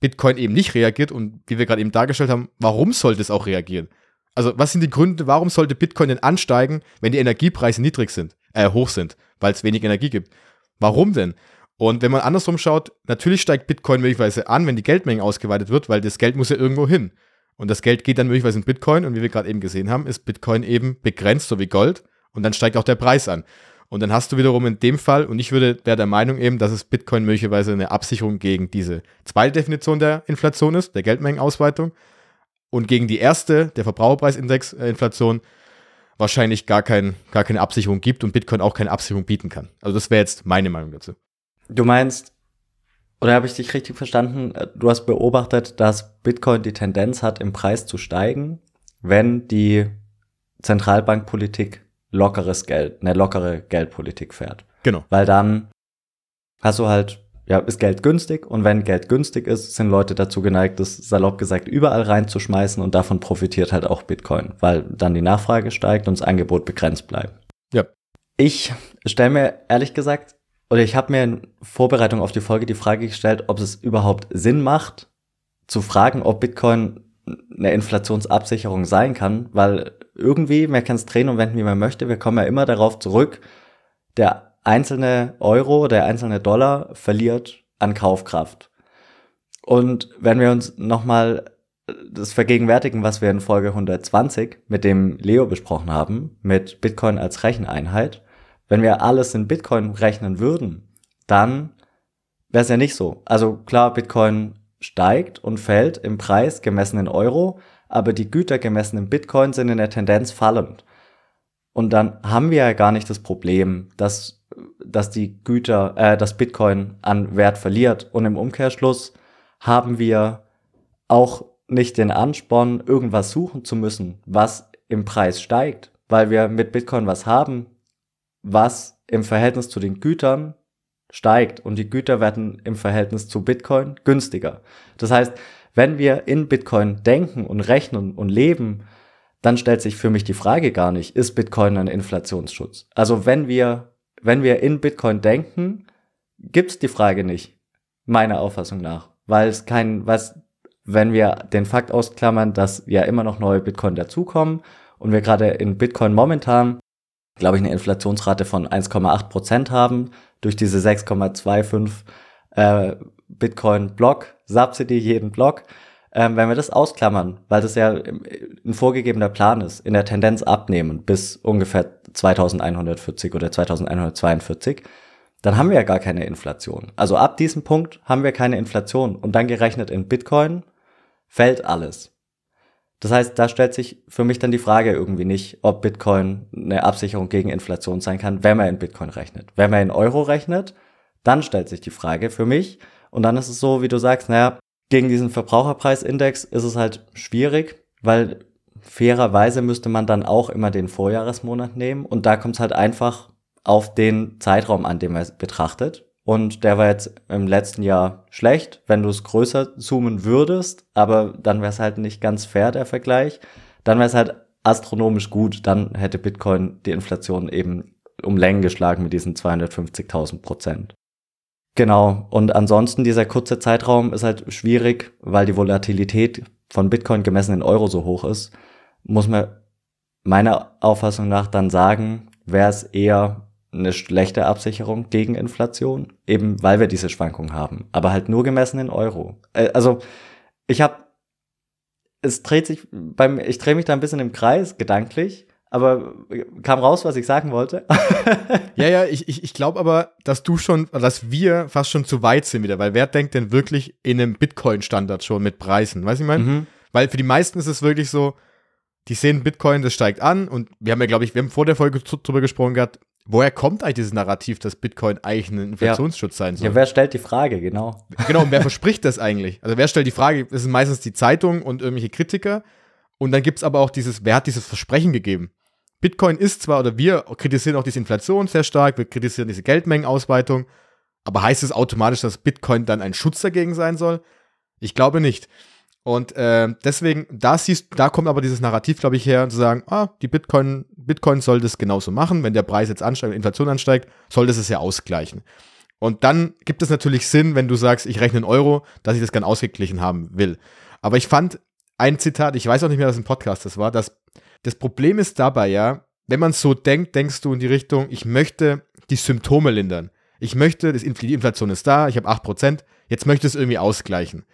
Bitcoin eben nicht reagiert und wie wir gerade eben dargestellt haben, warum sollte es auch reagieren? Also, was sind die Gründe, warum sollte Bitcoin denn ansteigen, wenn die Energiepreise niedrig sind, äh, hoch sind, weil es wenig Energie gibt? Warum denn? Und wenn man andersrum schaut, natürlich steigt Bitcoin möglicherweise an, wenn die Geldmenge ausgeweitet wird, weil das Geld muss ja irgendwo hin. Und das Geld geht dann möglicherweise in Bitcoin und wie wir gerade eben gesehen haben, ist Bitcoin eben begrenzt, so wie Gold. Und dann steigt auch der Preis an. Und dann hast du wiederum in dem Fall, und ich würde wäre der Meinung eben, dass es Bitcoin möglicherweise eine Absicherung gegen diese zweite Definition der Inflation ist, der Geldmengenausweitung, und gegen die erste, der Verbraucherpreisindex-Inflation, wahrscheinlich gar, kein, gar keine Absicherung gibt und Bitcoin auch keine Absicherung bieten kann. Also das wäre jetzt meine Meinung dazu. Du meinst, oder habe ich dich richtig verstanden? Du hast beobachtet, dass Bitcoin die Tendenz hat, im Preis zu steigen, wenn die Zentralbankpolitik lockeres Geld, eine lockere Geldpolitik fährt. Genau. Weil dann hast du halt, ja, ist Geld günstig und wenn Geld günstig ist, sind Leute dazu geneigt, das salopp gesagt überall reinzuschmeißen und davon profitiert halt auch Bitcoin, weil dann die Nachfrage steigt und das Angebot begrenzt bleibt. Ja. Ich stelle mir ehrlich gesagt, oder ich habe mir in Vorbereitung auf die Folge die Frage gestellt, ob es überhaupt Sinn macht, zu fragen, ob Bitcoin eine Inflationsabsicherung sein kann, weil irgendwie, man kann es drehen und wenden, wie man möchte, wir kommen ja immer darauf zurück, der einzelne Euro, der einzelne Dollar verliert an Kaufkraft. Und wenn wir uns nochmal das vergegenwärtigen, was wir in Folge 120 mit dem Leo besprochen haben, mit Bitcoin als Recheneinheit, wenn wir alles in Bitcoin rechnen würden, dann wäre es ja nicht so. Also klar, Bitcoin steigt und fällt im Preis gemessen in Euro, aber die Güter gemessen in Bitcoin sind in der Tendenz fallend. Und dann haben wir ja gar nicht das Problem, dass, dass die Güter, äh, dass Bitcoin an Wert verliert. Und im Umkehrschluss haben wir auch nicht den Ansporn, irgendwas suchen zu müssen, was im Preis steigt, weil wir mit Bitcoin was haben, was im Verhältnis zu den Gütern steigt und die Güter werden im Verhältnis zu Bitcoin günstiger. Das heißt, wenn wir in Bitcoin denken und rechnen und leben, dann stellt sich für mich die Frage gar nicht, ist Bitcoin ein Inflationsschutz? Also wenn wir, wenn wir in Bitcoin denken, gibt's die Frage nicht, meiner Auffassung nach, weil es kein, was, wenn wir den Fakt ausklammern, dass ja immer noch neue Bitcoin dazukommen und wir gerade in Bitcoin momentan, glaube ich, eine Inflationsrate von 1,8 Prozent haben, durch diese 6,25 äh, Bitcoin Block, Subsidy jeden Block, ähm, wenn wir das ausklammern, weil das ja ein vorgegebener Plan ist, in der Tendenz abnehmen bis ungefähr 2140 oder 2142, dann haben wir ja gar keine Inflation. Also ab diesem Punkt haben wir keine Inflation und dann gerechnet in Bitcoin fällt alles. Das heißt, da stellt sich für mich dann die Frage irgendwie nicht, ob Bitcoin eine Absicherung gegen Inflation sein kann, wenn man in Bitcoin rechnet. Wenn man in Euro rechnet, dann stellt sich die Frage für mich. Und dann ist es so, wie du sagst, naja, gegen diesen Verbraucherpreisindex ist es halt schwierig, weil fairerweise müsste man dann auch immer den Vorjahresmonat nehmen. Und da kommt es halt einfach auf den Zeitraum an, den man betrachtet. Und der war jetzt im letzten Jahr schlecht, wenn du es größer zoomen würdest, aber dann wäre es halt nicht ganz fair, der Vergleich. Dann wäre es halt astronomisch gut, dann hätte Bitcoin die Inflation eben um Längen geschlagen mit diesen 250.000 Prozent. Genau, und ansonsten dieser kurze Zeitraum ist halt schwierig, weil die Volatilität von Bitcoin gemessen in Euro so hoch ist, muss man meiner Auffassung nach dann sagen, wäre es eher eine schlechte Absicherung gegen Inflation, eben weil wir diese Schwankung haben, aber halt nur gemessen in Euro. Äh, also ich habe, es dreht sich beim, ich drehe mich da ein bisschen im Kreis gedanklich, aber kam raus, was ich sagen wollte. *laughs* ja, ja, ich, ich, ich glaube aber, dass du schon, dass wir fast schon zu weit sind wieder, weil wer denkt denn wirklich in einem Bitcoin-Standard schon mit Preisen? Weißt du, ich meine? Mhm. Weil für die meisten ist es wirklich so, die sehen Bitcoin, das steigt an und wir haben ja, glaube ich, wir haben vor der Folge drüber gesprochen gehabt, woher kommt eigentlich dieses Narrativ, dass Bitcoin eigentlich ein Inflationsschutz sein soll? Ja, wer stellt die Frage, genau. Genau, und wer verspricht das eigentlich? Also wer stellt die Frage? Das sind meistens die Zeitungen und irgendwelche Kritiker. Und dann gibt es aber auch dieses, wer hat dieses Versprechen gegeben? Bitcoin ist zwar, oder wir kritisieren auch diese Inflation sehr stark, wir kritisieren diese Geldmengenausweitung, aber heißt es automatisch, dass Bitcoin dann ein Schutz dagegen sein soll? Ich glaube nicht. Und äh, deswegen, da siehst, da kommt aber dieses Narrativ, glaube ich, her, zu sagen, ah, die Bitcoin, Bitcoin soll das genauso machen, wenn der Preis jetzt ansteigt, Inflation ansteigt, soll das es ja ausgleichen. Und dann gibt es natürlich Sinn, wenn du sagst, ich rechne einen Euro, dass ich das gern ausgeglichen haben will. Aber ich fand ein Zitat, ich weiß auch nicht mehr, was ein Podcast das war, dass das Problem ist dabei ja, wenn man so denkt, denkst du in die Richtung, ich möchte die Symptome lindern. Ich möchte, die Inflation ist da, ich habe 8%, jetzt möchte ich es irgendwie ausgleichen.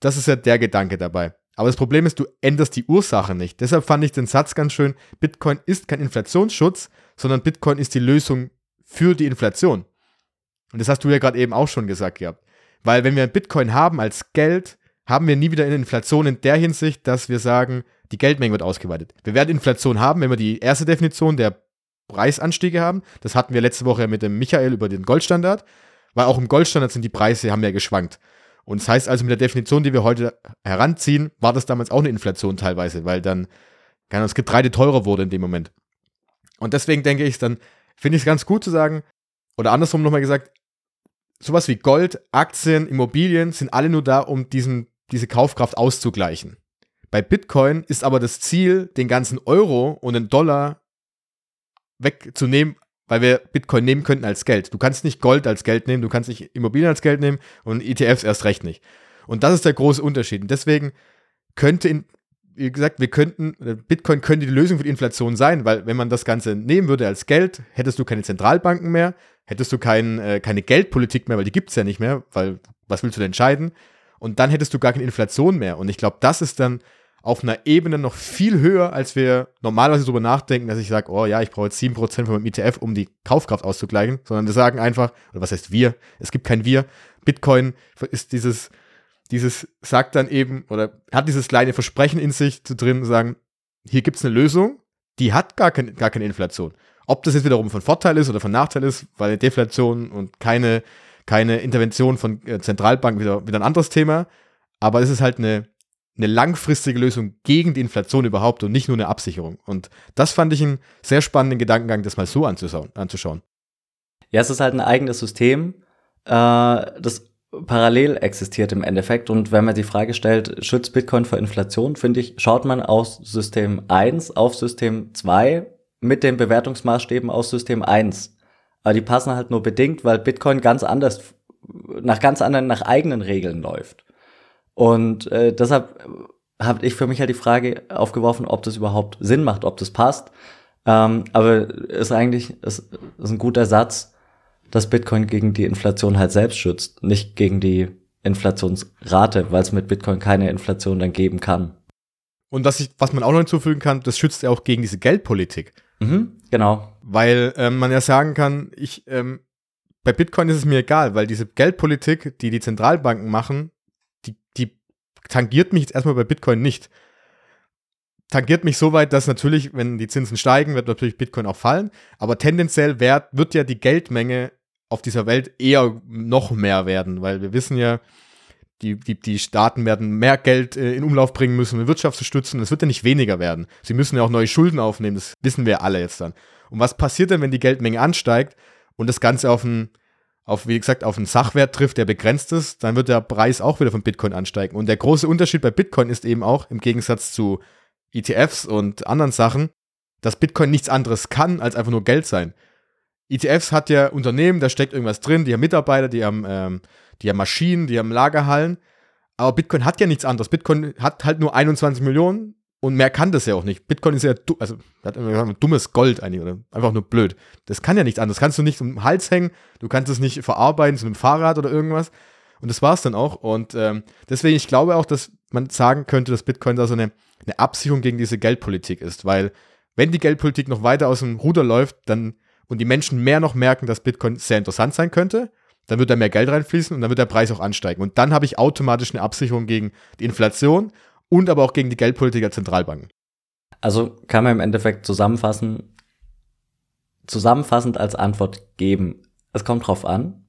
Das ist ja der Gedanke dabei. Aber das Problem ist, du änderst die Ursache nicht. Deshalb fand ich den Satz ganz schön, Bitcoin ist kein Inflationsschutz, sondern Bitcoin ist die Lösung für die Inflation. Und das hast du ja gerade eben auch schon gesagt gehabt. Weil wenn wir Bitcoin haben als Geld, haben wir nie wieder eine Inflation in der Hinsicht, dass wir sagen, die Geldmenge wird ausgeweitet. Wir werden Inflation haben, wenn wir die erste Definition der Preisanstiege haben. Das hatten wir letzte Woche mit dem Michael über den Goldstandard, weil auch im Goldstandard sind die Preise, haben ja geschwankt. Und das heißt also, mit der Definition, die wir heute heranziehen, war das damals auch eine Inflation teilweise, weil dann keine das Getreide teurer wurde in dem Moment. Und deswegen denke ich, dann finde ich es ganz gut zu sagen, oder andersrum nochmal gesagt, sowas wie Gold, Aktien, Immobilien sind alle nur da, um diesen, diese Kaufkraft auszugleichen. Bei Bitcoin ist aber das Ziel, den ganzen Euro und den Dollar wegzunehmen weil wir Bitcoin nehmen könnten als Geld. Du kannst nicht Gold als Geld nehmen, du kannst nicht Immobilien als Geld nehmen und ETFs erst recht nicht. Und das ist der große Unterschied. Und deswegen könnte, in, wie gesagt, wir könnten, Bitcoin könnte die Lösung für die Inflation sein, weil wenn man das Ganze nehmen würde als Geld, hättest du keine Zentralbanken mehr, hättest du kein, äh, keine Geldpolitik mehr, weil die gibt es ja nicht mehr, weil was willst du denn entscheiden? Und dann hättest du gar keine Inflation mehr. Und ich glaube, das ist dann auf einer Ebene noch viel höher, als wir normalerweise darüber nachdenken, dass ich sage, oh ja, ich brauche jetzt 7% von meinem ETF, um die Kaufkraft auszugleichen, sondern wir sagen einfach, oder was heißt wir? Es gibt kein wir. Bitcoin ist dieses, dieses, sagt dann eben, oder hat dieses kleine Versprechen in sich zu drin, sagen, hier gibt es eine Lösung, die hat gar, kein, gar keine Inflation. Ob das jetzt wiederum von Vorteil ist oder von Nachteil ist, weil Deflation und keine, keine Intervention von äh, Zentralbanken wieder, wieder ein anderes Thema. Aber es ist halt eine, eine langfristige Lösung gegen die Inflation überhaupt und nicht nur eine Absicherung. Und das fand ich einen sehr spannenden Gedankengang, das mal so anzuschauen. Ja, es ist halt ein eigenes System, äh, das parallel existiert im Endeffekt. Und wenn man die Frage stellt, schützt Bitcoin vor Inflation, finde ich, schaut man aus System 1 auf System 2 mit den Bewertungsmaßstäben aus System 1. Aber die passen halt nur bedingt, weil Bitcoin ganz anders, nach ganz anderen, nach eigenen Regeln läuft. Und äh, deshalb habe ich für mich halt die Frage aufgeworfen, ob das überhaupt Sinn macht, ob das passt. Ähm, aber ist eigentlich ist, ist ein guter Satz, dass Bitcoin gegen die Inflation halt selbst schützt, nicht gegen die Inflationsrate, weil es mit Bitcoin keine Inflation dann geben kann. Und was, ich, was man auch noch hinzufügen kann, das schützt ja auch gegen diese Geldpolitik. Mhm, genau. Weil ähm, man ja sagen kann, ich, ähm, bei Bitcoin ist es mir egal, weil diese Geldpolitik, die die Zentralbanken machen, tangiert mich jetzt erstmal bei Bitcoin nicht. Tangiert mich so weit, dass natürlich, wenn die Zinsen steigen, wird natürlich Bitcoin auch fallen. Aber tendenziell wird, wird ja die Geldmenge auf dieser Welt eher noch mehr werden, weil wir wissen ja, die, die, die Staaten werden mehr Geld äh, in Umlauf bringen müssen, um die Wirtschaft zu stützen. Es wird ja nicht weniger werden. Sie müssen ja auch neue Schulden aufnehmen, das wissen wir alle jetzt dann. Und was passiert denn, wenn die Geldmenge ansteigt und das Ganze auf ein, auf, wie gesagt, auf einen Sachwert trifft, der begrenzt ist, dann wird der Preis auch wieder von Bitcoin ansteigen. Und der große Unterschied bei Bitcoin ist eben auch, im Gegensatz zu ETFs und anderen Sachen, dass Bitcoin nichts anderes kann, als einfach nur Geld sein. ETFs hat ja Unternehmen, da steckt irgendwas drin, die haben Mitarbeiter, die haben, ähm, die haben Maschinen, die haben Lagerhallen. Aber Bitcoin hat ja nichts anderes. Bitcoin hat halt nur 21 Millionen und mehr kann das ja auch nicht. Bitcoin ist ja, also hat dummes Gold eigentlich, oder einfach nur blöd. Das kann ja nichts anderes. Das kannst du nicht um den Hals hängen, du kannst es nicht verarbeiten zu einem Fahrrad oder irgendwas. Und das war es dann auch. Und ähm, deswegen, ich glaube auch, dass man sagen könnte, dass Bitcoin da so eine, eine Absicherung gegen diese Geldpolitik ist. Weil, wenn die Geldpolitik noch weiter aus dem Ruder läuft, dann und die Menschen mehr noch merken, dass Bitcoin sehr interessant sein könnte, dann wird da mehr Geld reinfließen und dann wird der Preis auch ansteigen. Und dann habe ich automatisch eine Absicherung gegen die Inflation und aber auch gegen die Geldpolitik der Zentralbanken. Also kann man im Endeffekt zusammenfassen, zusammenfassend als Antwort geben, es kommt drauf an.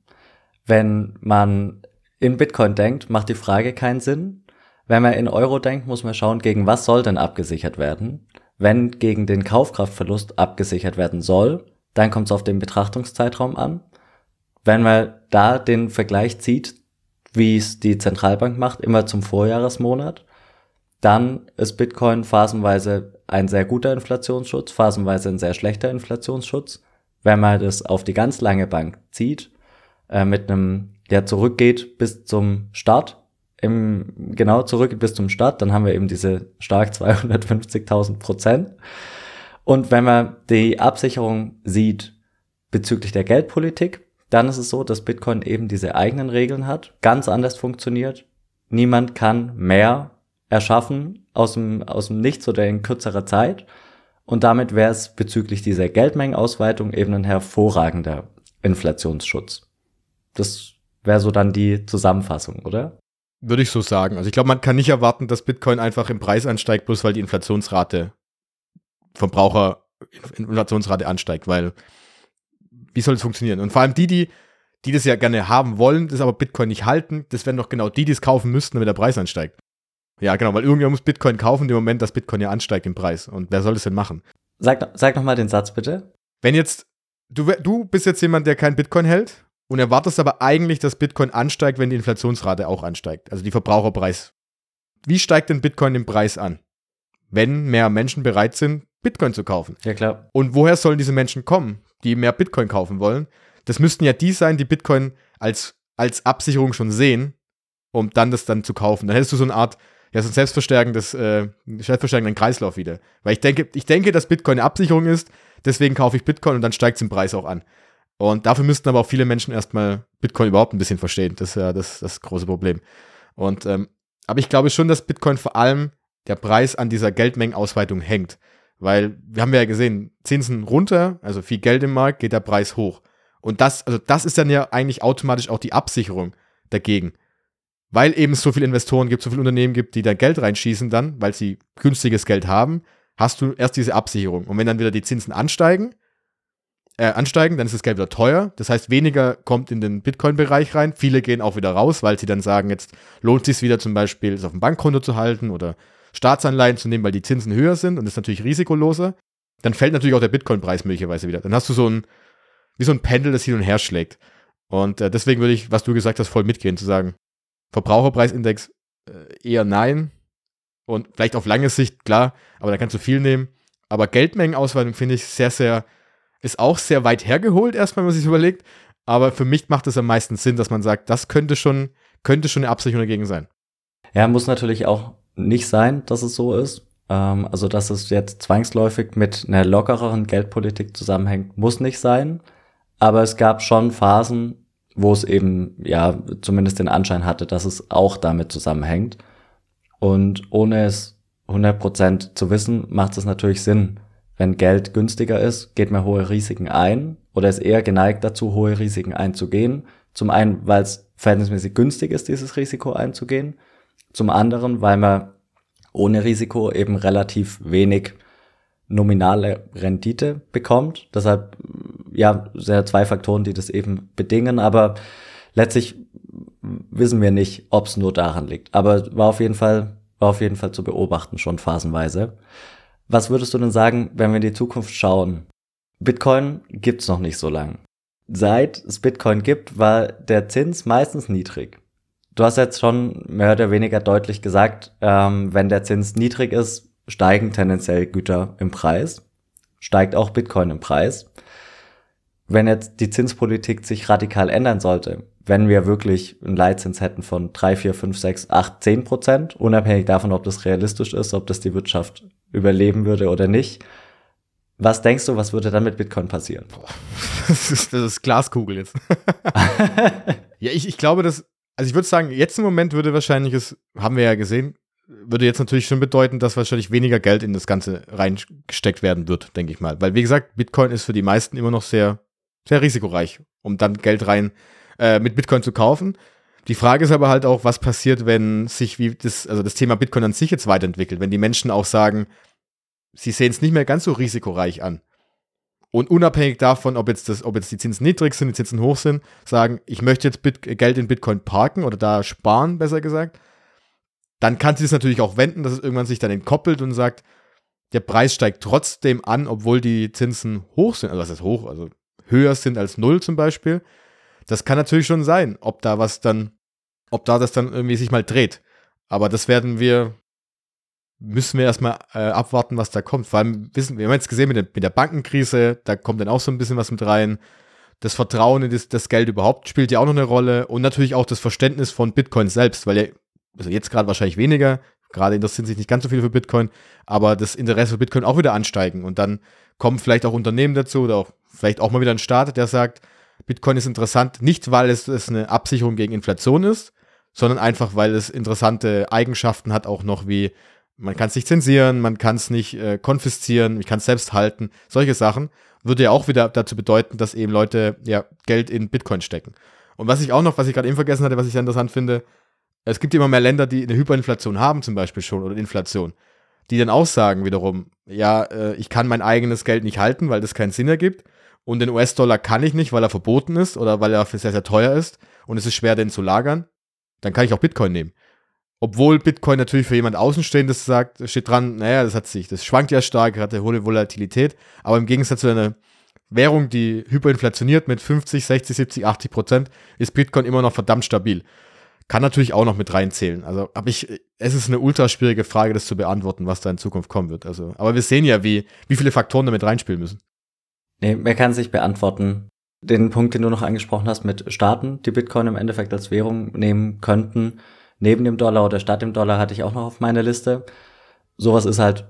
Wenn man in Bitcoin denkt, macht die Frage keinen Sinn. Wenn man in Euro denkt, muss man schauen, gegen was soll denn abgesichert werden. Wenn gegen den Kaufkraftverlust abgesichert werden soll, dann kommt es auf den Betrachtungszeitraum an. Wenn man da den Vergleich zieht, wie es die Zentralbank macht, immer zum Vorjahresmonat, dann ist Bitcoin phasenweise ein sehr guter Inflationsschutz, phasenweise ein sehr schlechter Inflationsschutz. Wenn man das auf die ganz lange Bank zieht, äh, mit einem, der zurückgeht bis zum Start, im, genau zurück bis zum Start, dann haben wir eben diese stark 250.000 Prozent. Und wenn man die Absicherung sieht bezüglich der Geldpolitik, dann ist es so, dass Bitcoin eben diese eigenen Regeln hat, ganz anders funktioniert. Niemand kann mehr erschaffen aus dem, aus dem Nichts oder in kürzerer Zeit. Und damit wäre es bezüglich dieser Geldmengenausweitung eben ein hervorragender Inflationsschutz. Das wäre so dann die Zusammenfassung, oder? Würde ich so sagen. Also ich glaube, man kann nicht erwarten, dass Bitcoin einfach im Preis ansteigt, bloß weil die Inflationsrate Verbraucher Inflationsrate ansteigt, weil wie soll es funktionieren? Und vor allem die, die, die das ja gerne haben wollen, das aber Bitcoin nicht halten, das wären doch genau die, die es kaufen müssten, damit der Preis ansteigt. Ja, genau, weil irgendwer muss Bitcoin kaufen, im Moment, dass Bitcoin ja ansteigt im Preis. Und wer soll das denn machen? Sag, sag noch mal den Satz bitte. Wenn jetzt, du, du bist jetzt jemand, der kein Bitcoin hält und erwartest aber eigentlich, dass Bitcoin ansteigt, wenn die Inflationsrate auch ansteigt, also die Verbraucherpreis. Wie steigt denn Bitcoin den Preis an? Wenn mehr Menschen bereit sind, Bitcoin zu kaufen. Ja, klar. Und woher sollen diese Menschen kommen, die mehr Bitcoin kaufen wollen? Das müssten ja die sein, die Bitcoin als, als Absicherung schon sehen, um dann das dann zu kaufen. Dann hättest du so eine Art, ja, so ein selbstverstärkendes, äh, selbstverstärkenden Kreislauf wieder. Weil ich denke, ich denke, dass Bitcoin eine Absicherung ist, deswegen kaufe ich Bitcoin und dann steigt es im Preis auch an. Und dafür müssten aber auch viele Menschen erstmal Bitcoin überhaupt ein bisschen verstehen. Das ist ja das, das große Problem. Und, ähm, aber ich glaube schon, dass Bitcoin vor allem der Preis an dieser Geldmengenausweitung hängt. Weil wir haben ja gesehen, Zinsen runter, also viel Geld im Markt, geht der Preis hoch. Und das, also das ist dann ja eigentlich automatisch auch die Absicherung dagegen. Weil eben so viele Investoren gibt, so viele Unternehmen gibt, die da Geld reinschießen dann, weil sie günstiges Geld haben, hast du erst diese Absicherung. Und wenn dann wieder die Zinsen ansteigen, äh, ansteigen, dann ist das Geld wieder teuer. Das heißt, weniger kommt in den Bitcoin-Bereich rein. Viele gehen auch wieder raus, weil sie dann sagen, jetzt lohnt es sich wieder zum Beispiel, es auf dem Bankkonto zu halten oder Staatsanleihen zu nehmen, weil die Zinsen höher sind und ist natürlich risikoloser, dann fällt natürlich auch der Bitcoin-Preis möglicherweise wieder. Dann hast du so ein, wie so ein Pendel, das hin und her schlägt. Und äh, deswegen würde ich, was du gesagt hast, voll mitgehen, zu sagen, Verbraucherpreisindex äh, eher nein. Und vielleicht auf lange Sicht, klar, aber da kannst du viel nehmen. Aber Geldmengenausweitung finde ich sehr, sehr, ist auch sehr weit hergeholt, erstmal, wenn man sich überlegt. Aber für mich macht es am meisten Sinn, dass man sagt, das könnte schon, könnte schon eine Absicherung dagegen sein. Ja, muss natürlich auch nicht sein, dass es so ist. Ähm, also, dass es jetzt zwangsläufig mit einer lockereren Geldpolitik zusammenhängt, muss nicht sein. Aber es gab schon Phasen, wo es eben, ja, zumindest den Anschein hatte, dass es auch damit zusammenhängt. Und ohne es 100% zu wissen, macht es natürlich Sinn. Wenn Geld günstiger ist, geht man hohe Risiken ein oder ist eher geneigt dazu, hohe Risiken einzugehen. Zum einen, weil es verhältnismäßig günstig ist, dieses Risiko einzugehen. Zum anderen, weil man ohne Risiko eben relativ wenig nominale Rendite bekommt. Deshalb ja, sehr zwei Faktoren, die das eben bedingen, aber letztlich wissen wir nicht, ob es nur daran liegt. Aber war auf jeden Fall, war auf jeden Fall zu beobachten, schon phasenweise. Was würdest du denn sagen, wenn wir in die Zukunft schauen? Bitcoin gibt's noch nicht so lang. Seit es Bitcoin gibt, war der Zins meistens niedrig. Du hast jetzt schon mehr oder weniger deutlich gesagt, ähm, wenn der Zins niedrig ist, steigen tendenziell Güter im Preis, steigt auch Bitcoin im Preis. Wenn jetzt die Zinspolitik sich radikal ändern sollte, wenn wir wirklich einen Leitzins hätten von 3, 4, 5, 6, 8, 10 Prozent, unabhängig davon, ob das realistisch ist, ob das die Wirtschaft überleben würde oder nicht, was denkst du, was würde dann mit Bitcoin passieren? *laughs* Das ist, das ist Glaskugel jetzt. *laughs* ja, ich, ich glaube, dass, also ich würde sagen, jetzt im Moment würde wahrscheinlich es, haben wir ja gesehen, würde jetzt natürlich schon bedeuten, dass wahrscheinlich weniger Geld in das Ganze reingesteckt werden wird, denke ich mal. Weil, wie gesagt, Bitcoin ist für die meisten immer noch sehr, sehr risikoreich, um dann Geld rein äh, mit Bitcoin zu kaufen. Die Frage ist aber halt auch, was passiert, wenn sich wie das, also das Thema Bitcoin an sich jetzt weiterentwickelt, wenn die Menschen auch sagen, sie sehen es nicht mehr ganz so risikoreich an. Und unabhängig davon, ob jetzt, das, ob jetzt die Zinsen niedrig sind, die Zinsen hoch sind, sagen, ich möchte jetzt Bit Geld in Bitcoin parken oder da sparen, besser gesagt, dann kann sie es natürlich auch wenden, dass es irgendwann sich dann entkoppelt und sagt, der Preis steigt trotzdem an, obwohl die Zinsen hoch sind. Also was ist hoch? Also höher sind als null zum Beispiel. Das kann natürlich schon sein, ob da was dann, ob da das dann irgendwie sich mal dreht. Aber das werden wir, müssen wir erstmal äh, abwarten, was da kommt. Vor allem wissen wir, haben jetzt gesehen mit der, mit der Bankenkrise, da kommt dann auch so ein bisschen was mit rein. Das Vertrauen in das, das Geld überhaupt spielt ja auch noch eine Rolle und natürlich auch das Verständnis von Bitcoin selbst, weil ja also jetzt gerade wahrscheinlich weniger, gerade interessieren sich nicht ganz so viele für Bitcoin, aber das Interesse für Bitcoin auch wieder ansteigen und dann kommen vielleicht auch Unternehmen dazu oder auch vielleicht auch mal wieder ein Staat, der sagt, Bitcoin ist interessant, nicht weil es, es eine Absicherung gegen Inflation ist, sondern einfach, weil es interessante Eigenschaften hat, auch noch wie man kann es nicht zensieren, man kann es nicht äh, konfiszieren, ich kann es selbst halten, solche Sachen, würde ja auch wieder dazu bedeuten, dass eben Leute ja Geld in Bitcoin stecken. Und was ich auch noch, was ich gerade eben vergessen hatte, was ich sehr interessant finde, es gibt immer mehr Länder, die eine Hyperinflation haben, zum Beispiel schon, oder Inflation, die dann auch sagen wiederum, ja, äh, ich kann mein eigenes Geld nicht halten, weil das keinen Sinn ergibt. Und den US-Dollar kann ich nicht, weil er verboten ist oder weil er sehr, sehr teuer ist und es ist schwer, den zu lagern. Dann kann ich auch Bitcoin nehmen. Obwohl Bitcoin natürlich für jemand Außenstehendes sagt, steht dran, naja, das hat sich, das schwankt ja stark, hat eine hohe Volatilität, aber im Gegensatz zu einer Währung, die hyperinflationiert mit 50, 60, 70, 80 Prozent, ist Bitcoin immer noch verdammt stabil. Kann natürlich auch noch mit reinzählen. Also, aber ich, es ist eine ultra schwierige Frage, das zu beantworten, was da in Zukunft kommen wird. Also, aber wir sehen ja, wie, wie viele Faktoren damit reinspielen müssen. Nee, wer kann sich beantworten? Den Punkt, den du noch angesprochen hast mit Staaten, die Bitcoin im Endeffekt als Währung nehmen könnten, neben dem Dollar oder statt dem Dollar hatte ich auch noch auf meiner Liste. Sowas ist halt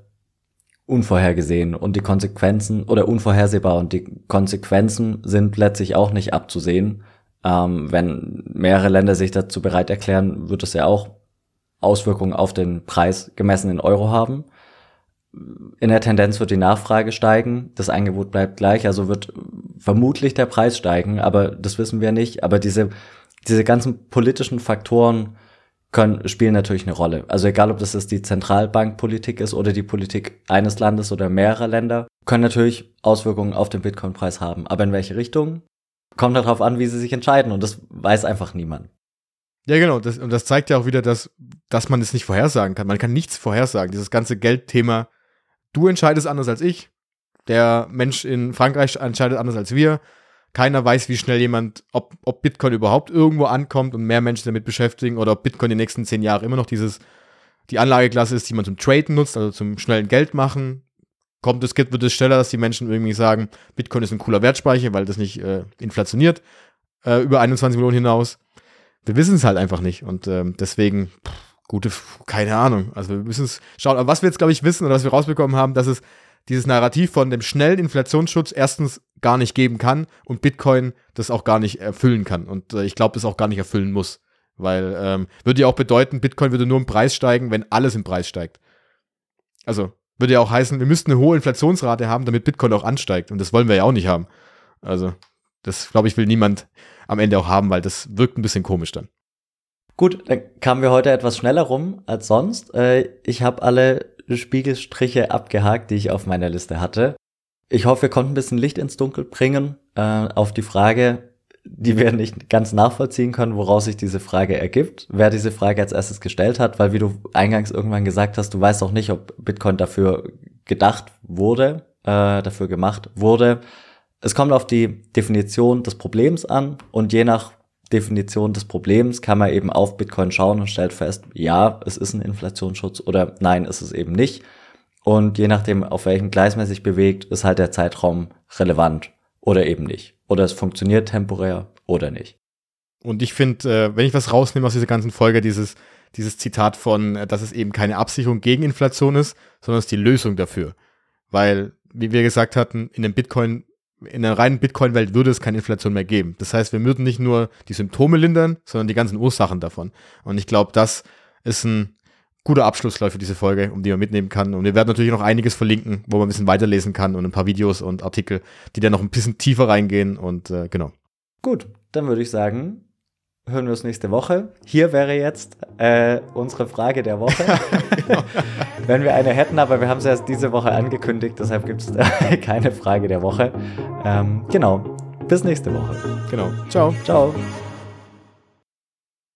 unvorhergesehen und die Konsequenzen oder unvorhersehbar und die Konsequenzen sind letztlich auch nicht abzusehen. Ähm, wenn mehrere Länder sich dazu bereit erklären, wird es ja auch Auswirkungen auf den Preis gemessen in Euro haben. In der Tendenz wird die Nachfrage steigen, das Angebot bleibt gleich, also wird vermutlich der Preis steigen, aber das wissen wir nicht. Aber diese, diese ganzen politischen Faktoren können, spielen natürlich eine Rolle. Also egal, ob das jetzt die Zentralbankpolitik ist oder die Politik eines Landes oder mehrerer Länder, können natürlich Auswirkungen auf den Bitcoin-Preis haben. Aber in welche Richtung? kommt darauf an, wie sie sich entscheiden und das weiß einfach niemand. Ja, genau. Das, und das zeigt ja auch wieder, dass, dass man es nicht vorhersagen kann. Man kann nichts vorhersagen. Dieses ganze Geldthema, du entscheidest anders als ich. Der Mensch in Frankreich entscheidet anders als wir. Keiner weiß, wie schnell jemand, ob, ob Bitcoin überhaupt irgendwo ankommt und mehr Menschen damit beschäftigen oder ob Bitcoin die nächsten zehn Jahre immer noch dieses, die Anlageklasse ist, die man zum Traden nutzt, also zum schnellen Geld machen kommt es, wird es schneller, dass die Menschen irgendwie sagen, Bitcoin ist ein cooler Wertspeicher, weil das nicht äh, inflationiert äh, über 21 Millionen hinaus. Wir wissen es halt einfach nicht und ähm, deswegen pff, gute, keine Ahnung. Also wir müssen es schauen. Aber was wir jetzt glaube ich wissen oder was wir rausbekommen haben, dass es dieses Narrativ von dem schnellen Inflationsschutz erstens gar nicht geben kann und Bitcoin das auch gar nicht erfüllen kann und äh, ich glaube, das auch gar nicht erfüllen muss. Weil ähm, würde ja auch bedeuten, Bitcoin würde nur im Preis steigen, wenn alles im Preis steigt. Also würde ja auch heißen, wir müssten eine hohe Inflationsrate haben, damit Bitcoin auch ansteigt. Und das wollen wir ja auch nicht haben. Also, das glaube ich, will niemand am Ende auch haben, weil das wirkt ein bisschen komisch dann. Gut, dann kamen wir heute etwas schneller rum als sonst. Äh, ich habe alle Spiegelstriche abgehakt, die ich auf meiner Liste hatte. Ich hoffe, wir konnten ein bisschen Licht ins Dunkel bringen. äh, auf die Frage, die wir nicht ganz nachvollziehen können, woraus sich diese Frage ergibt, wer diese Frage als erstes gestellt hat, weil wie du eingangs irgendwann gesagt hast, du weißt auch nicht, ob Bitcoin dafür gedacht wurde, äh, dafür gemacht wurde. Es kommt auf die Definition des Problems an und je nach Definition des Problems kann man eben auf Bitcoin schauen und stellt fest, ja, es ist ein Inflationsschutz oder nein, ist es eben nicht. Und je nachdem, auf welchem Gleis man sich bewegt, ist halt der Zeitraum relevant oder eben nicht. Oder es funktioniert temporär oder nicht. Und ich finde, äh, wenn ich was rausnehme aus dieser ganzen Folge, dieses, dieses Zitat von, äh, dass es eben keine Absicherung gegen Inflation ist, sondern es ist die Lösung dafür. Weil, wie wir gesagt hatten, in dem Bitcoin, in der reinen Bitcoin-Welt würde es keine Inflation mehr geben. Das heißt, wir würden nicht nur die Symptome lindern, sondern die ganzen Ursachen davon. Und ich glaube, das ist ein guter Abschluss, für diese Folge, um die man mitnehmen kann. Und wir werden natürlich noch einiges verlinken, wo man ein bisschen weiterlesen kann und ein paar Videos und Artikel, die dann noch ein bisschen tiefer reingehen. Und äh, genau. Gut, dann würde ich sagen, hören wir uns nächste Woche. Hier wäre jetzt äh, unsere Frage der Woche. *laughs* genau. *laughs* Wenn wir eine hätten, aber wir haben sie erst diese Woche angekündigt, deshalb gibt es *laughs* keine Frage der Woche. Ähm, genau. Bis nächste Woche. Genau. Ciao. Ciao.